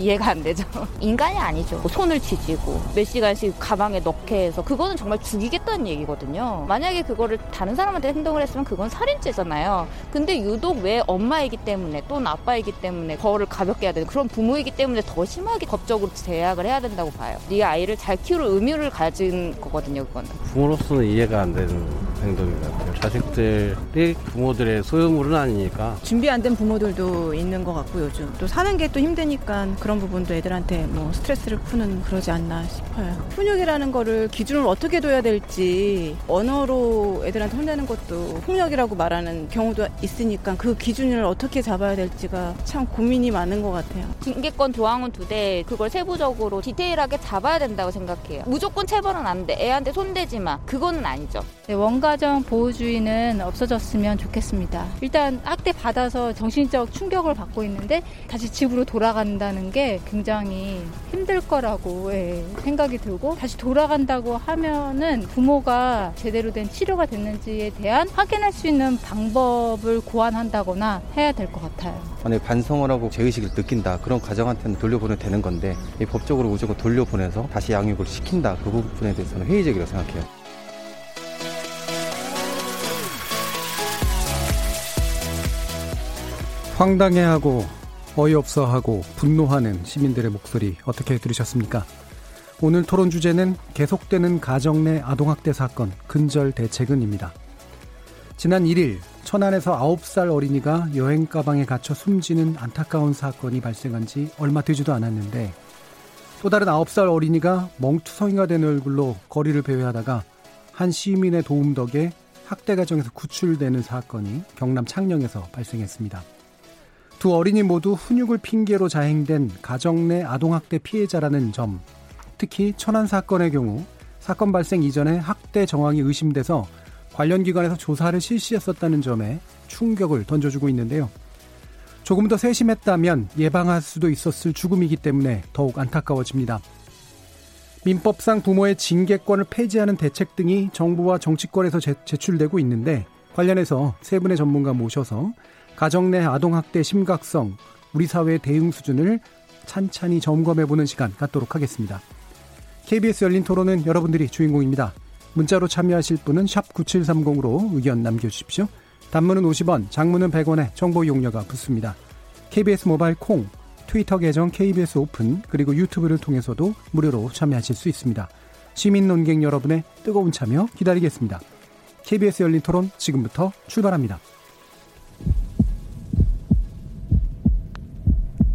이해가 안 되죠. 인간이 아니죠. 뭐 손을 뒤지고 몇 시간씩 가방에 넣게 해서 그거는 정말 죽이겠다는 얘기거든요. 만약에 그거를 다른 사람한테 행동을 했으면 그건 살인죄잖아요. 근데 유독 왜 엄마이기 때문에 또는 아빠이기 때문에 거를 가볍게 해야 되는 그런 부모이기 때문에 더 심하게 법적으로 제약을 해야 된다고 봐요. 네 아이를 잘 키울 의무를 가진 거거든요. 그거는. 부모로서는 이해가 안 되는 행동인 것 같아요. 자식들이 부모들의 소유물은 아니니까. 준비 안 된 부모들도 있는 것 같고 요즘 또 사는 게 또 힘드니까 그런 부분도 애들한테 뭐 스트레스를 푸는 그러지 않나 싶어요. 훈육이라는 거를 기준을 어떻게 둬야 될지 언어로 애들한테 혼내는 것도 폭력이라고 말하는 경우도 있으니까 그 기준을 어떻게 잡아야 될지가 참 고민이 많은 것 같아요. 징계권 조항은 두 대 그걸 세부적으로 디테일하게 잡아야 된다고 생각해요. 무조건 체벌은 안 돼. 애한테 손대지 마. 그거는 아니죠. 네, 원가 정 보호주의는 없어졌으면 좋겠습니다. 일단 학대 받아서 정신적 충격을 받고 있는데 다시 집으로 돌아간다는 게 굉장히 힘들 거라고 예, 생각이 들고 다시 돌아간다고 하면은 부모가 제대로 된 치료가 됐는지에 대한 확인할 수 있는 방법을 고안한다거나 해야 될 것 같아요. 만약 반성을 하고 죄의식을 느낀다 그런 가정한테는 돌려보내도 되는 건데 법적으로 무조건 돌려보내서 다시 양육을 시킨다 그 부분에 대해서는 회의적이라고 생각해요. 황당해하고 어이없어하고 분노하는 시민들의 목소리 어떻게 들으셨습니까? 오늘 토론 주제는 계속되는 가정 내 아동학대 사건 근절 대책은입니다. 지난 1일 천안에서 9살 어린이가 여행 가방에 갇혀 숨지는 안타까운 사건이 발생한 지 얼마 되지도 않았는데 또 다른 9살 어린이가 멍투성이가 된 얼굴로 거리를 배회하다가 한 시민의 도움 덕에 학대 과정에서 구출되는 사건이 경남 창녕에서 발생했습니다. 두 어린이 모두 훈육을 핑계로 자행된 가정 내 아동학대 피해자라는 점, 특히 천안 사건의 경우 사건 발생 이전에 학대 정황이 의심돼서 관련 기관에서 조사를 실시했었다는 점에 충격을 던져주고 있는데요. 조금 더 세심했다면 예방할 수도 있었을 죽음이기 때문에 더욱 안타까워집니다. 민법상 부모의 징계권을 폐지하는 대책 등이 정부와 정치권에서 제, 제출되고 있는데 관련해서 세 분의 전문가 모셔서 가정 내 아동학대 심각성, 우리 사회의 대응 수준을 찬찬히 점검해보는 시간 갖도록 하겠습니다. KBS 열린 토론은 여러분들이 주인공입니다. 문자로 참여하실 분은 9730으로 의견 남겨주십시오. 단문은 50원, 장문은 100원에 정보 용료가 붙습니다. KBS 모바일 콩, 트위터 계정 KBS 오픈, 그리고 유튜브를 통해서도 무료로 참여하실 수 있습니다. 시민 논객 여러분의 뜨거운 참여 기다리겠습니다. KBS 열린 토론 지금부터 출발합니다.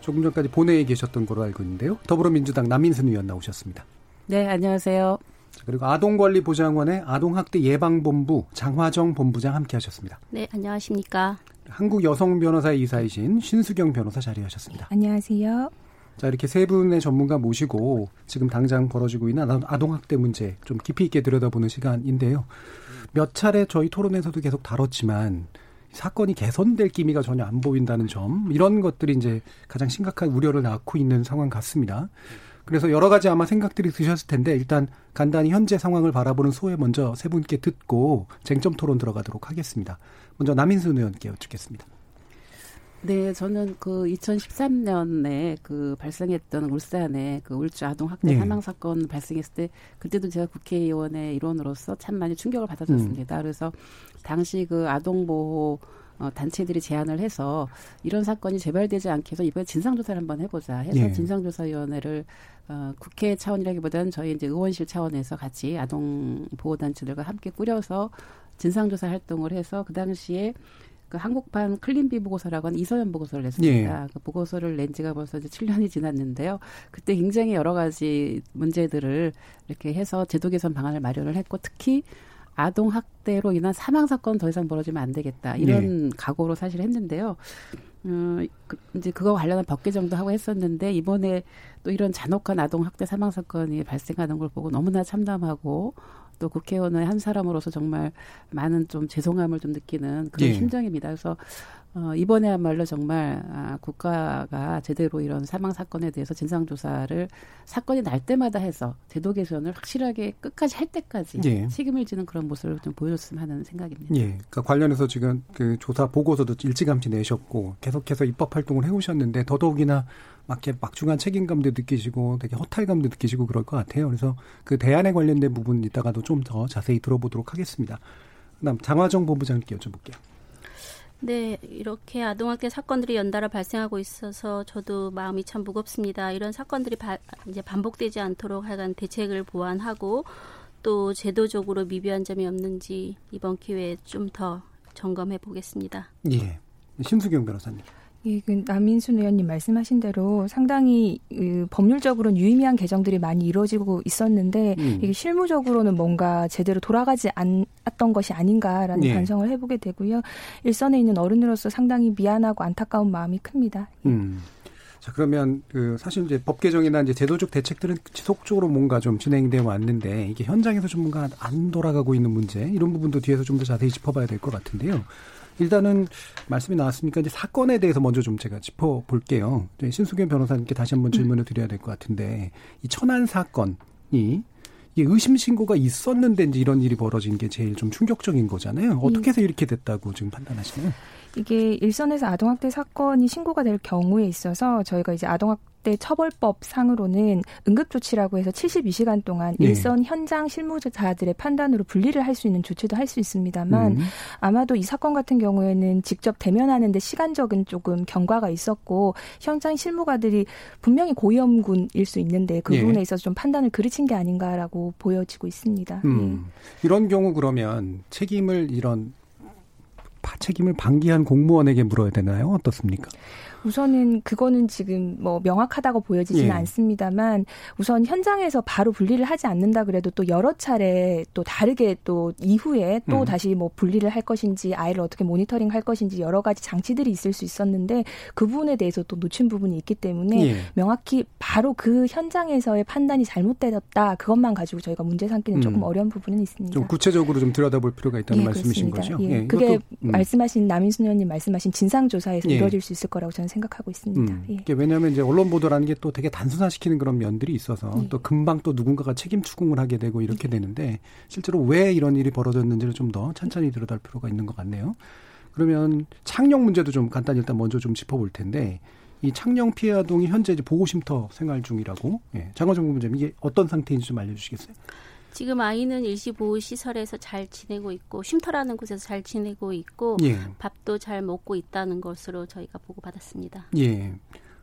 조금 전까지 본회의에 계셨던 걸로 알고 있는데요. 더불어민주당 남인순 의원 나오셨습니다. 네, 안녕하세요. 그리고 아동관리보장원의 아동학대 예방본부 장화정 본부장 함께 하셨습니다. 네, 안녕하십니까. 한국 여성 변호사 이사이신 신수경 변호사 자리하셨습니다. 네, 안녕하세요. 자, 이렇게 세 분의 전문가 모시고 지금 당장 벌어지고 있는 아동학대 문제 좀 깊이 있게 들여다보는 시간인데요. 몇 차례 저희 토론에서도 계속 다뤘지만 사건이 개선될 기미가 전혀 안 보인다는 점 이런 것들이 이제 가장 심각한 우려를 낳고 있는 상황 같습니다. 그래서 여러 가지 아마 생각들이 드셨을 텐데 일단 간단히 현재 상황을 바라보는 소회 먼저 세 분께 듣고 쟁점 토론 들어가도록 하겠습니다. 먼저 남인순 의원께 여쭙겠습니다. 네, 저는 그 2013년에 그 발생했던 울산의 그 울주 아동 학대 네. 사망 사건 발생했을 때 그때도 제가 국회의원의 일원으로서 참 많이 충격을 받았었습니다. 음. 그래서 당시 그 아동 보호 어, 단체들이 제안을 해서 이런 사건이 재발되지 않게 해서 이번에 진상조사를 한번 해보자 해서 네. 진상조사위원회를 어, 국회 차원이라기보다는 저희 이제 의원실 차원에서 같이 아동 보호 단체들과 함께 꾸려서 진상조사 활동을 해서 그 당시에 그 한국판 클린비 보고서라고 하는 이서연 보고서를 냈습니다. 예. 그 보고서를 낸 지가 벌써 이제 7년이 지났는데요. 그때 굉장히 여러 가지 문제들을 이렇게 해서 제도 개선 방안을 마련을 했고 특히 아동 학대로 인한 사망 사건 더 이상 벌어지면 안 되겠다 이런 네. 각오로 사실 했는데요. 음, 그, 이제 그거 관련한 법 개정도 하고 했었는데 이번에 또 이런 잔혹한 아동 학대 사망 사건이 발생하는 걸 보고 너무나 참담하고 또 국회의원의 한 사람으로서 정말 많은 좀 죄송함을 좀 느끼는 그런 예. 심정입니다. 그래서 어, 이번에야말로 정말 아, 국가가 제대로 이런 사망 사건에 대해서 진상 조사를 사건이 날 때마다 해서 제도 개선을 확실하게 끝까지 할 때까지 예. 책임을 지는 그런 모습을 좀 보여줬으면 하는 생각입니다. 예. 그러니까 관련해서 지금 그 조사 보고서도 일찌감치 내셨고 계속해서 입법 활동을 해오셨는데 더더욱이나 막 이렇게 막중한 책임감도 느끼시고 되게 허탈감도 느끼시고 그럴 것 같아요. 그래서 그 대안에 관련된 부분 이따가도 좀 더 자세히 들어보도록 하겠습니다. 그다음 장화정 본부장님께 여쭤볼게요. 네, 이렇게 아동학대 사건들이 연달아 발생하고 있어서 저도 마음이 참 무겁습니다. 이런 사건들이 바, 이제 반복되지 않도록 하여간 대책을 보완하고 또 제도적으로 미비한 점이 없는지 이번 기회에 좀 더 점검해 보겠습니다. 예. 신수경 변호사님. 예, 그 남인순 의원님 말씀하신 대로 상당히 그 법률적으로는 유의미한 개정들이 많이 이루어지고 있었는데 음. 이게 실무적으로는 뭔가 제대로 돌아가지 않았던 것이 아닌가라는 예. 반성을 해보게 되고요. 일선에 있는 어른으로서 상당히 미안하고 안타까운 마음이 큽니다. 음. 자 그러면 그 사실 이제 법 개정이나 이제 제도적 대책들은 지속적으로 뭔가 좀 진행되어 왔는데 이게 현장에서 좀 뭔가 안 돌아가고 있는 문제 이런 부분도 뒤에서 좀 더 자세히 짚어봐야 될 것 같은데요. 일단은 말씀이 나왔으니까 이제 사건에 대해서 먼저 좀 제가 짚어볼게요. 신수경 변호사님께 다시 한번 질문을 드려야 될 것 같은데 이 천안 사건이 이게 의심 신고가 있었는데 이제 이런 일이 벌어진 게 제일 좀 충격적인 거잖아요. 어떻게 해서 이렇게 됐다고 지금 판단하시나요? 이게 일선에서 아동학대 사건이 신고가 될 경우에 있어서 저희가 이제 아동학 대 처벌법 상으로는 응급조치라고 해서 72시간 동안 네. 일선 현장 실무자들의 판단으로 분리를 할 수 있는 조치도 할 수 있습니다만 음. 아마도 이 사건 같은 경우에는 직접 대면하는데 시간적인 조금 경과가 있었고 현장 실무가들이 분명히 고위험군일 수 있는데 그 예. 부분에 있어서 좀 판단을 그르친 게 아닌가라고 보여지고 있습니다. 음. 예. 이런 경우 그러면 책임을 이런 책임을 방기한 공무원에게 물어야 되나요? 어떻습니까? 우선은 그거는 지금 뭐 명확하다고 보여지지는 예. 않습니다만 우선 현장에서 바로 분리를 하지 않는다 그래도 또 여러 차례 또 다르게 또 이후에 또 음. 다시 뭐 분리를 할 것인지 아이를 어떻게 모니터링 할 것인지 여러 가지 장치들이 있을 수 있었는데 그 부분에 대해서 또 놓친 부분이 있기 때문에 예. 명확히 바로 그 현장에서의 판단이 잘못되었다 그것만 가지고 저희가 문제 삼기는 음. 조금 어려운 부분은 있습니다. 좀 구체적으로 좀 들여다볼 필요가 있다는 예, 말씀이신 그렇습니다. 거죠. 예. 그게 음. 말씀하신 남인순 의원님 말씀하신 진상 조사에서 예. 이루어질 수 있을 거라고 저는 생각하고 있습니다. 음, 예. 왜냐하면 이제 언론 보도라는 게 또 되게 단순화시키는 그런 면들이 있어서 예. 또 금방 또 누군가가 책임 추궁을 하게 되고 이렇게 예. 되는데 실제로 왜 이런 일이 벌어졌는지를 좀 더 천천히 들여다볼 필요가 있는 것 같네요. 그러면 창녕 문제도 좀 간단히 일단 먼저 좀 짚어볼 텐데 이 창녕 피해 아동이 현재 이제 보호쉼터 생활 중이라고 예. 장관정 부부장 이게 어떤 상태인지 좀 알려주시겠어요? 지금 아이는 일시보호 시설에서 잘 지내고 있고 쉼터라는 곳에서 잘 지내고 있고 예. 밥도 잘 먹고 있다는 것으로 저희가 보고 받았습니다. 예.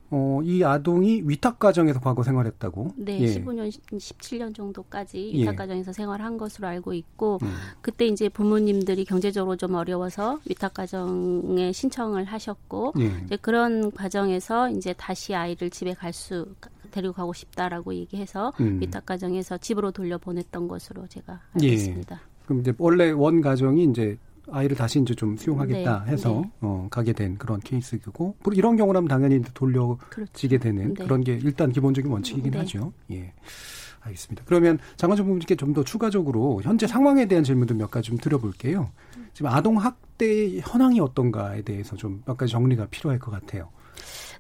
어, 이 아동이 위탁 가정에서 과거 생활했다고? 네, 예. 15년, 17년 정도까지 위탁 예. 가정에서 생활한 것으로 알고 있고 음. 그때 이제 부모님들이 경제적으로 좀 어려워서 위탁 가정에 신청을 하셨고 예. 이제 그런 과정에서 이제 다시 아이를 집에 갈 수 데리고 가고 싶다라고 얘기해서 음. 위탁 가정에서 집으로 돌려 보냈던 것으로 제가 알고 예. 있습니다. 그럼 이제 원래 원 가정이 이제 아이를 다시 이제 좀 수용하겠다 네. 해서 네. 어, 가게 된 그런 케이스고 이런 경우라면 당연히 돌려지게 그렇죠. 되는 네. 그런 게 일단 기본적인 원칙이긴 네. 하죠. 예. 알겠습니다. 그러면 장관전 부님께 좀 더 추가적으로 현재 상황에 대한 질문도 몇 가지 좀 드려볼게요. 지금 아동 학대 현황이 어떤가에 대해서 좀 몇 가지 정리가 필요할 것 같아요.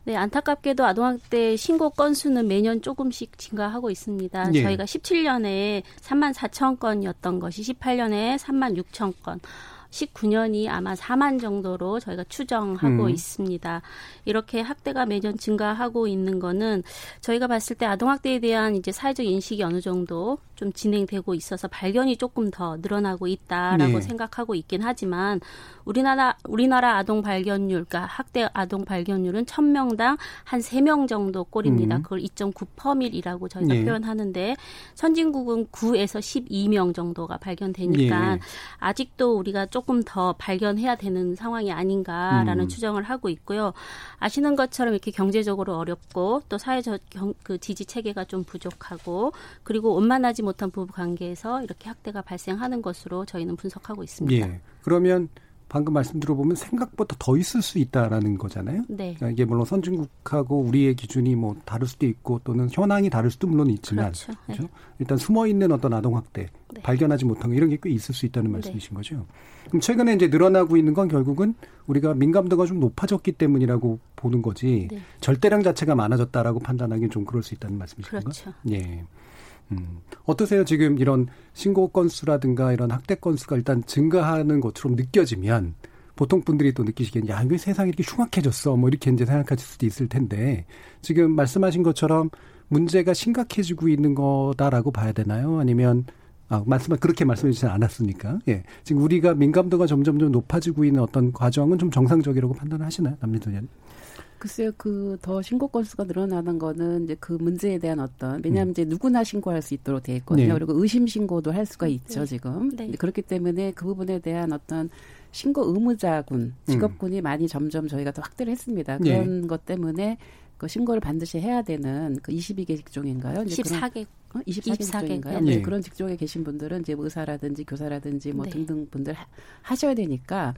네, 안타깝게도 아동학대 신고 건수는 매년 조금씩 증가하고 있습니다. 예. 저희가 17년에 3만 4천 건이었던 것이 18년에 3만 6천 건. 19년이 아마 4만 정도로 저희가 추정하고 음. 있습니다. 이렇게 학대가 매년 증가하고 있는 거는 저희가 봤을 때 아동학대에 대한 이제 사회적 인식이 어느 정도 좀 진행되고 있어서 발견이 조금 더 늘어나고 있다라고 네. 생각하고 있긴 하지만 우리나라 우리나라 아동 발견율, 그러니까 학대 아동 발견율은 천명당 한 세 명 정도 꼴입니다. 음. 그걸 2.9%밀이라고 저희가 네. 표현하는데 선진국은 9에서 12명 정도가 발견되니까 네. 아직도 우리가 조금 더 발견해야 되는 상황이 아닌가라는 음. 추정을 하고 있고요. 아시는 것처럼 이렇게 경제적으로 어렵고 또 사회적 경, 그 지지 체계가 좀 부족하고 그리고 원만하지 못한 부부 관계에서 이렇게 학대가 발생하는 것으로 저희는 분석하고 있습니다. 예. 그러면 방금 말씀 들어보면 생각보다 더 있을 수 있다라는 거잖아요. 네. 그러니까 이게 물론 선진국하고 우리의 기준이 뭐 다를 수도 있고 또는 현황이 다를 수도 물론 있지만 그렇죠. 그렇죠? 네. 일단 숨어 있는 어떤 아동 학대 네. 발견하지 못한 거 이런 게 꽤 있을 수 있다는 네. 말씀이신 거죠. 그럼 최근에 이제 늘어나고 있는 건 결국은 우리가 민감도가 좀 높아졌기 때문이라고 보는 거지 네. 절대량 자체가 많아졌다라고 판단하기는 좀 그럴 수 있다는 말씀이신가요? 그렇죠. 예. 음. 어떠세요? 지금 이런 신고 건수라든가 이런 학대 건수가 일단 증가하는 것처럼 느껴지면 보통 분들이 또 느끼시기에는 야, 왜 세상이 이렇게 흉악해졌어? 뭐 이렇게 이제 생각하실 수도 있을 텐데 지금 말씀하신 것처럼 문제가 심각해지고 있는 거다라고 봐야 되나요? 아니면 아, 말씀, 그렇게 말씀해 주지 않았으니까. 예. 지금 우리가 민감도가 점점 좀 높아지고 있는 어떤 과정은 좀 정상적이라고 판단하시나요? 남민선 의원? 글쎄요, 그 더 신고 건수가 늘어나는 거는 이제 그 문제에 대한 어떤 왜냐하면 음. 이제 누구나 신고할 수 있도록 돼 있거든요. 네. 그리고 의심 신고도 할 수가 있죠 네. 지금. 네. 그렇기 때문에 그 부분에 대한 어떤 신고 의무자군, 음. 직업군이 음. 많이 점점 저희가 더 확대를 했습니다. 그런 네. 것 때문에 그 신고를 반드시 해야 되는 그 22개 직종인가요? 14개. 어? 24개, 직종인가요? 네. 네. 그런 직종에 계신 분들은 이제 의사라든지 교사라든지 뭐 네. 등등 분들 하, 셔야 되니까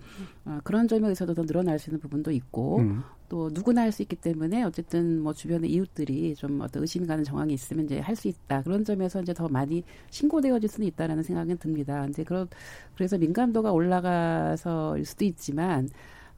어, 그런 점에 의해서도 더 늘어날 수 있는 부분도 있고 음. 또 누구나 할 수 있기 때문에 어쨌든 뭐 주변의 이웃들이 좀 어떤 의심 가는 정황이 있으면 이제 할 수 있다. 그런 점에서 이제 더 많이 신고되어질 수는 있다라는 생각은 듭니다. 이제 그런 그래서 민감도가 올라가서일 수도 있지만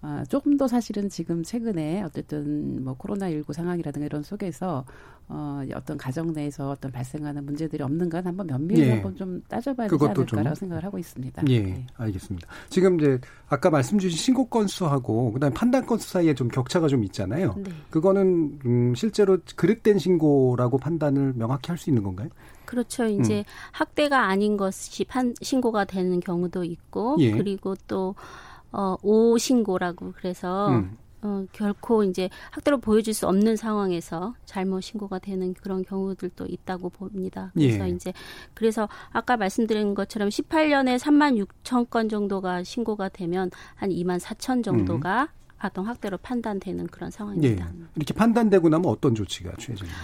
아, 조금 더 사실은 지금 최근에 어쨌든 뭐 코로나19 상황이라든가 이런 속에서 어, 어떤 가정 내에서 어떤 발생하는 문제들이 없는가 한번 면밀히 예. 한번 좀 따져봐야 되지 않을까라고 생각을 하고 있습니다. 예, 네. 알겠습니다. 지금 이제 아까 말씀 주신 신고 건수하고 그다음에 판단 건수 사이에 좀 격차가 좀 있잖아요. 네. 그거는 음, 실제로 그릇된 신고라고 판단을 명확히 할 수 있는 건가요? 그렇죠. 이제 음. 학대가 아닌 것이 판, 신고가 되는 경우도 있고 예. 그리고 또 어, 오신고라고 그래서 음. 어, 결코 이제 학대로 보여줄 수 없는 상황에서 잘못 신고가 되는 그런 경우들도 있다고 봅니다. 그래서 예. 이제 그래서 아까 말씀드린 것처럼 18년에 3만 6천 건 정도가 신고가 되면 한 2만 4천 정도가 음. 아동 학대로 판단되는 그런 상황입니다. 예. 이렇게 판단되고 나면 어떤 조치가 취해집니까?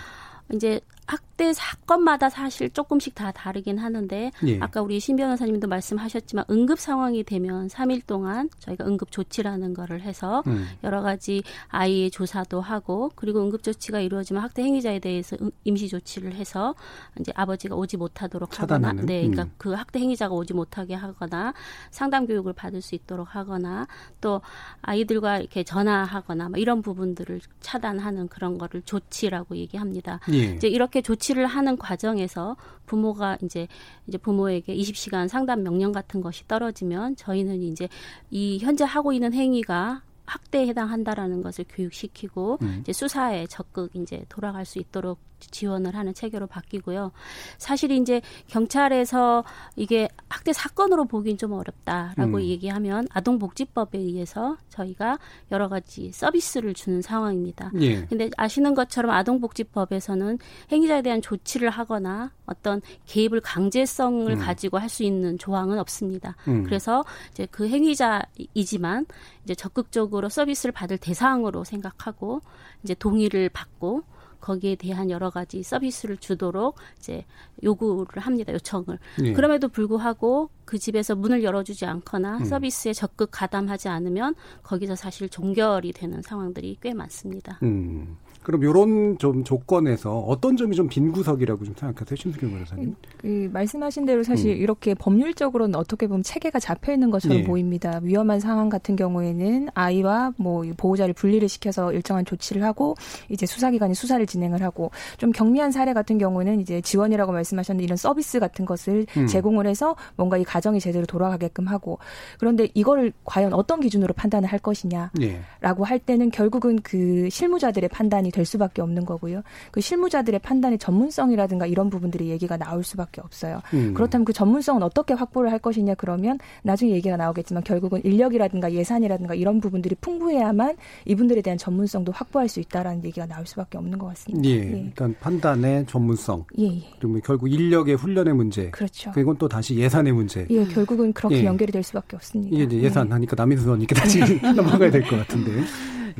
이제 학대 사건마다 사실 조금씩 다 다르긴 하는데 예. 아까 우리 신 변호사님도 말씀하셨지만 응급 상황이 되면 3일 동안 저희가 응급 조치라는 거를 해서 음. 여러 가지 아이의 조사도 하고 그리고 응급 조치가 이루어지면 학대 행위자에 대해서 임시 조치를 해서 이제 아버지가 오지 못하도록 차단하는. 하거나 네 그러니까 음. 그 학대 행위자가 오지 못하게 하거나 상담 교육을 받을 수 있도록 하거나 또 아이들과 이렇게 전화하거나 뭐 이런 부분들을 차단하는 그런 거를 조치라고 얘기합니다. 예. 이제 이렇게 이렇게 조치를 하는 과정에서 부모가 이제 이제 부모에게 20시간 상담 명령 같은 것이 떨어지면 저희는 이제 이 현재 하고 있는 행위가 학대에 해당한다라는 것을 교육시키고 음. 이제 수사에 적극 이제 돌아갈 수 있도록 지원을 하는 체계로 바뀌고요. 사실 이제 경찰에서 이게 학대 사건으로 보긴 좀 어렵다라고 음. 얘기하면 아동복지법에 의해서 저희가 여러 가지 서비스를 주는 상황입니다. 예. 근데 아시는 것처럼 아동복지법에서는 행위자에 대한 조치를 하거나 어떤 개입을 강제성을 음. 가지고 할 수 있는 조항은 없습니다. 음. 그래서 이제 그 행위자이지만 이제 적극적으로 서비스를 받을 대상으로 생각하고 이제 동의를 받고 거기에 대한 여러 가지 서비스를 주도록 이제 요구를 합니다. 요청을. 네. 그럼에도 불구하고 그 집에서 문을 열어주지 않거나 음. 서비스에 적극 가담하지 않으면 거기서 사실 종결이 되는 상황들이 꽤 많습니다. 음. 그럼 이런 좀 조건에서 어떤 점이 좀 빈구석이라고 좀 생각하세요, 신수경 변호사님? 그 말씀하신 대로 사실 음. 이렇게 법률적으로는 어떻게 보면 체계가 잡혀 있는 것처럼 네. 보입니다. 위험한 상황 같은 경우에는 아이와 뭐 보호자를 분리를 시켜서 일정한 조치를 하고 이제 수사기관이 수사를 진행을 하고 좀 경미한 사례 같은 경우는 이제 지원이라고 말씀하셨는데 이런 서비스 같은 것을 음. 제공을 해서 뭔가 이 가정이 제대로 돌아가게끔 하고 그런데 이거를 과연 어떤 기준으로 판단을 할 것이냐라고 네. 할 때는 결국은 그 실무자들의 판단이 될 수밖에 없는 거고요. 그 실무자들의 판단의 전문성이라든가 이런 부분들이 얘기가 나올 수밖에 없어요. 음. 그렇다면 그 전문성은 어떻게 확보를 할 것이냐 그러면 나중에 얘기가 나오겠지만 결국은 인력이라든가 예산이라든가 이런 부분들이 풍부해야만 이분들에 대한 전문성도 확보할 수 있다라는 얘기가 나올 수밖에 없는 것 같습니다. 예, 예. 일단 판단의 전문성. 예, 예. 그리고 결국 인력의 훈련의 문제. 그렇죠. 그리고 또 다시 예산의 문제. 예, 결국은 그렇게 예. 연결이 될 수밖에 없습니다. 이제 예산 하니까 남인수 의원님께 다시 넘어가야 될 것 같은데.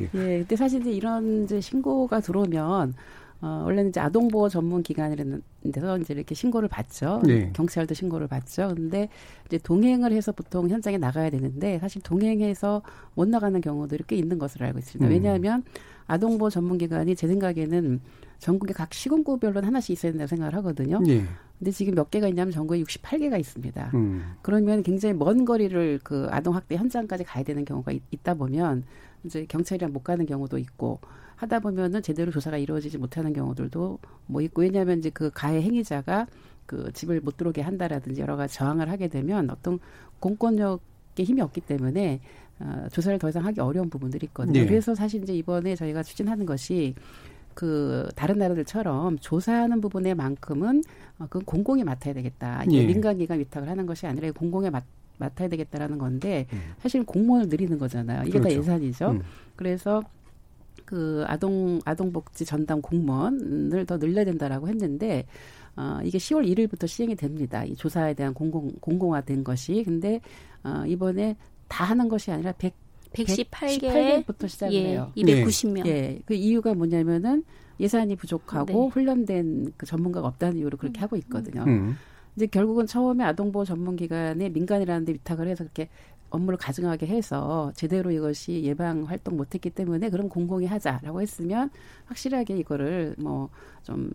예. 예, 근데 사실 이제 이런 이제 신고가 들어오면 어, 원래는 이제 아동보호 전문 기관이라는 데서 이제 이렇게 신고를 받죠. 네. 경찰도 신고를 받죠. 근데 이제 동행을 해서 보통 현장에 나가야 되는데 사실 동행해서 못 나가는 경우들이 꽤 있는 것으로 알고 있습니다. 음. 왜냐하면 아동보호 전문 기관이 제 생각에는 전국에 각 시군구별로 하나씩 있어야 된다고 생각을 하거든요. 네. 근데 지금 몇 개가 있냐면 전국에 68개가 있습니다. 음. 그러면 굉장히 먼 거리를 그 아동 학대 현장까지 가야 되는 경우가 있, 있다 보면 이제 경찰이랑 못 가는 경우도 있고 하다 보면은 제대로 조사가 이루어지지 못하는 경우들도 뭐 있고 왜냐하면 이제 그 가해 행위자가 그 집을 못 들어오게 한다라든지 여러 가지 저항을 하게 되면 어떤 공권력의 힘이 없기 때문에 어, 조사를 더 이상 하기 어려운 부분들이 있거든요. 네. 그래서 사실 이제 이번에 저희가 추진하는 것이 그 다른 나라들처럼 조사하는 부분에 만큼은 어, 그 공공이 맡아야 되겠다. 이게 예. 민간 기관 위탁을 하는 것이 아니라 공공에 맡 맡아야 되겠다라는 건데 음. 사실 공무원을 늘리는 거잖아요. 이게 그렇죠. 다 예산이죠. 음. 그래서 그 아동 아동복지 전담 공무원을 더 늘려야 된다라고 했는데 어 이게 10월 1일부터 시행이 됩니다. 이 조사에 대한 공공 공공화된 것이 근데 어 이번에 다 하는 것이 아니라 100 118개 부터 시작을 예, 해요. 290명. 예. 그 이유가 뭐냐면은 예산이 부족하고 네. 훈련된 그 전문가가 없다는 이유로 그렇게 음. 하고 있거든요. 음. 이제 결국은 처음에 아동보호 전문기관에 민간이라는 데 위탁을 해서 그렇게 업무를 가증하게 해서 제대로 이것이 예방 활동 못했기 때문에 그럼 공공이 하자라고 했으면 확실하게 이거를 뭐좀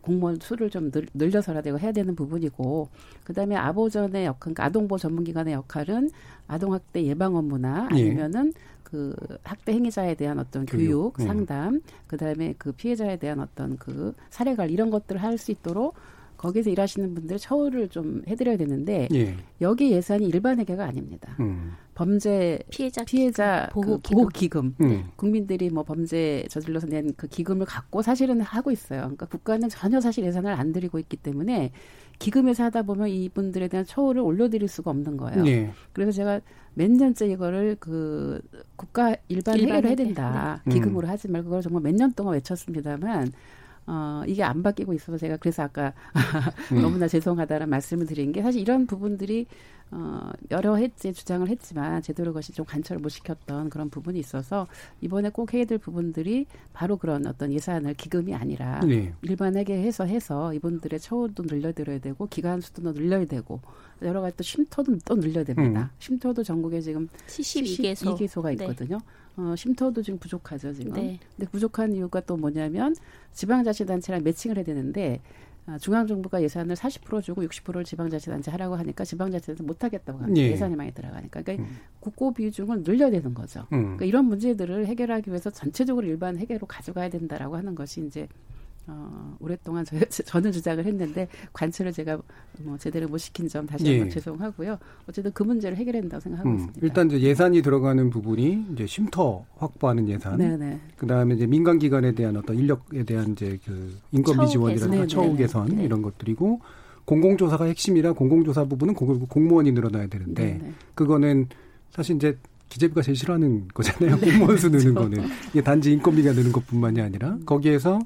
공무원 수를 좀 늘, 늘려서라도 해야 되는 부분이고 그다음에 아보전의 역할, 그러니까 아동보호 전문기관의 역할은 아동학대 예방 업무나 예. 아니면은 예. 그 학대 행위자에 대한 어떤 교육, 교육 예. 상담, 그다음에 그 피해자에 대한 어떤 그 사례갈 이런 것들을 할 수 있도록 거기서 일하시는 분들 처우를 좀 해드려야 되는데 예. 여기 예산이 일반 회계가 아닙니다. 음. 범죄 피해자 피해자 보호 그 보호 기금 음. 국민들이 뭐 범죄 저질러서 낸 그 기금을 갖고 사실은 하고 있어요. 그러니까 국가는 전혀 사실 예산을 안 들이고 있기 때문에 기금에서 하다 보면 이분들에 대한 처우를 올려드릴 수가 없는 거예요. 예. 그래서 제가 몇 년째 이거를 그 국가 일반, 일반 회계를 해야 된다. 네. 기금으로 음. 하지 말고 그걸 정말 몇 년 동안 외쳤습니다만 어, 이게 안 바뀌고 있어서 제가 그래서 아까 음. 너무나 죄송하다는 말씀을 드린 게 사실 이런 부분들이 어, 여러 해째 주장을 했지만 제대로 것이 좀 관철을 못 시켰던 그런 부분이 있어서 이번에 꼭 해야 될 부분들이 바로 그런 어떤 예산을 기금이 아니라 네. 일반에게 해서 해서 이분들의 처우도 늘려드려야 되고 기간 수도 늘려야 되고 여러 가지 또 쉼터도 또 늘려야 됩니다. 음. 쉼터도 전국에 지금 72개소. 72개소가 있거든요. 네. 어, 쉼터도 지금 부족하죠, 지금. 네. 근데 부족한 이유가 또 뭐냐면 지방자치단체랑 매칭을 해야 되는데 아, 중앙정부가 예산을 40% 주고 60%를 지방자치단체 하라고 하니까 지방자치단체 못 하겠다고 합니다. 예. 예산이 많이 들어가니까. 그러니까 음. 국고 비중을 늘려야 되는 거죠. 음. 그러니까 이런 문제들을 해결하기 위해서 전체적으로 일반 해결로 가져가야 된다라고 하는 것이 이제 어, 오랫동안 저, 저는 주장을 했는데 관철을 제가 뭐 제대로 못 시킨 점 다시 한번 예. 죄송하고요. 어쨌든 그 문제를 해결해야 된다고 생각하고 음, 있습니다. 일단 이제 예산이 들어가는 부분이 이제 쉼터 확보하는 예산, 네네. 그다음에 이제 민간 기관에 대한 어떤 인력에 대한 이제 그 인건비 지원이라든가 처우 개선 네. 이런 것들이고 공공조사가 핵심이라 공공조사 부분은 공무원이 늘어나야 되는데 네네. 그거는 사실 이제 기재부가 제일 싫어하는 거잖아요. 공무원 수 느는 거는. 이게 단지 인건비가 느는 것뿐만이 아니라 거기에서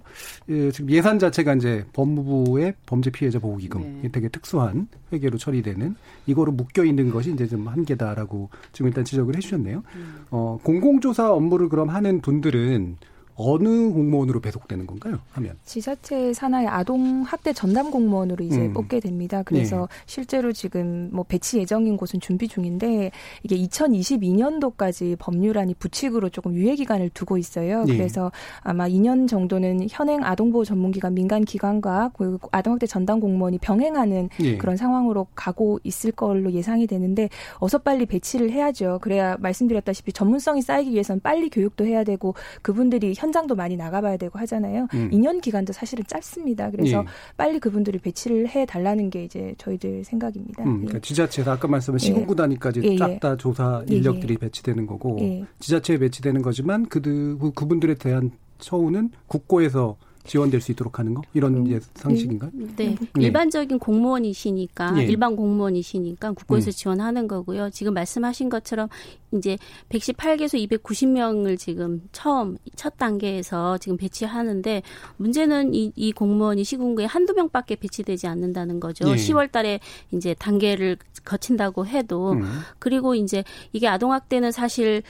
예, 지금 예산 자체가 이제 법무부의 범죄 피해자 보호기금 네. 되게 특수한 회계로 처리되는 이거로 묶여 있는 것이 이제 좀 한계다라고 지금 일단 지적을 해주셨네요. 음. 어, 공공조사 업무를 그럼 하는 분들은 어느 공무원으로 배속되는 건가요? 하면 지자체 산하의 아동 학대 전담 공무원으로 이제 음. 뽑게 됩니다. 그래서 네. 실제로 지금 뭐 배치 예정인 곳은 준비 중인데 이게 2022년도까지 법률안이 부칙으로 조금 유예 기간을 두고 있어요. 네. 그래서 아마 2년 정도는 현행 아동보호 전문기관 민간 기관과 그 아동 학대 전담 공무원이 병행하는 네. 그런 상황으로 가고 있을 걸로 예상이 되는데 어서 빨리 배치를 해야죠. 그래야 말씀드렸다시피 전문성이 쌓이기 위해서는 빨리 교육도 해야 되고 그분들이 현 현장도 많이 나가봐야 되고 하잖아요. 음. 2년 기간도 사실은 짧습니다. 그래서 예. 빨리 그분들이 배치를 해 달라는 게 이제 저희들 생각입니다. 음, 그러니까 예. 지자체에서 아까 말씀한 예. 시군구 단위까지 예. 쫙 다 조사 인력들이 배치되는 거고 지자체에 배치되는 거지만 그 그분들에 대한 처우는 국고에서 지원될 수 있도록 하는 거 이런 음, 상식인가요? 네. 네. 네. 일반적인 공무원이시니까 네. 일반 공무원이시니까 국고에서 음. 지원하는 거고요. 지금 말씀하신 것처럼 이제 118개소 290명을 지금 처음 첫 단계에서 지금 배치하는데 문제는 이, 이 공무원이 시군구에 한두 명밖에 배치되지 않는다는 거죠. 예. 10월 달에 이제 단계를 거친다고 해도 음. 그리고 이제 이게 아동 학대는 사실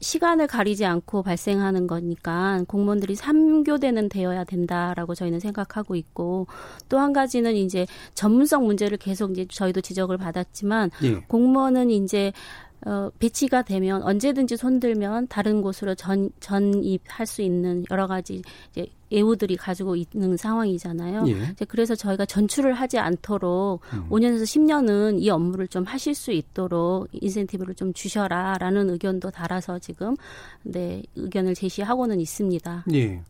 시간을 가리지 않고 발생하는 거니까 공무원들이 3교대는 되어야 된다라고 저희는 생각하고 있고 또 한 가지는 이제 전문성 문제를 계속 이제 저희도 지적을 받았지만 예. 공무원은 이제 어, 배치가 되면 언제든지 손들면 다른 곳으로 전, 전입할 수 있는 여러 가지 이제 예우들이 가지고 있는 상황이잖아요. 예. 그래서 저희가 전출을 하지 않도록 음. 5년에서 10년은 이 업무를 좀 하실 수 있도록 인센티브를 좀 주셔라라는 의견도 달아서 지금 네 의견을 제시하고는 있습니다. 예.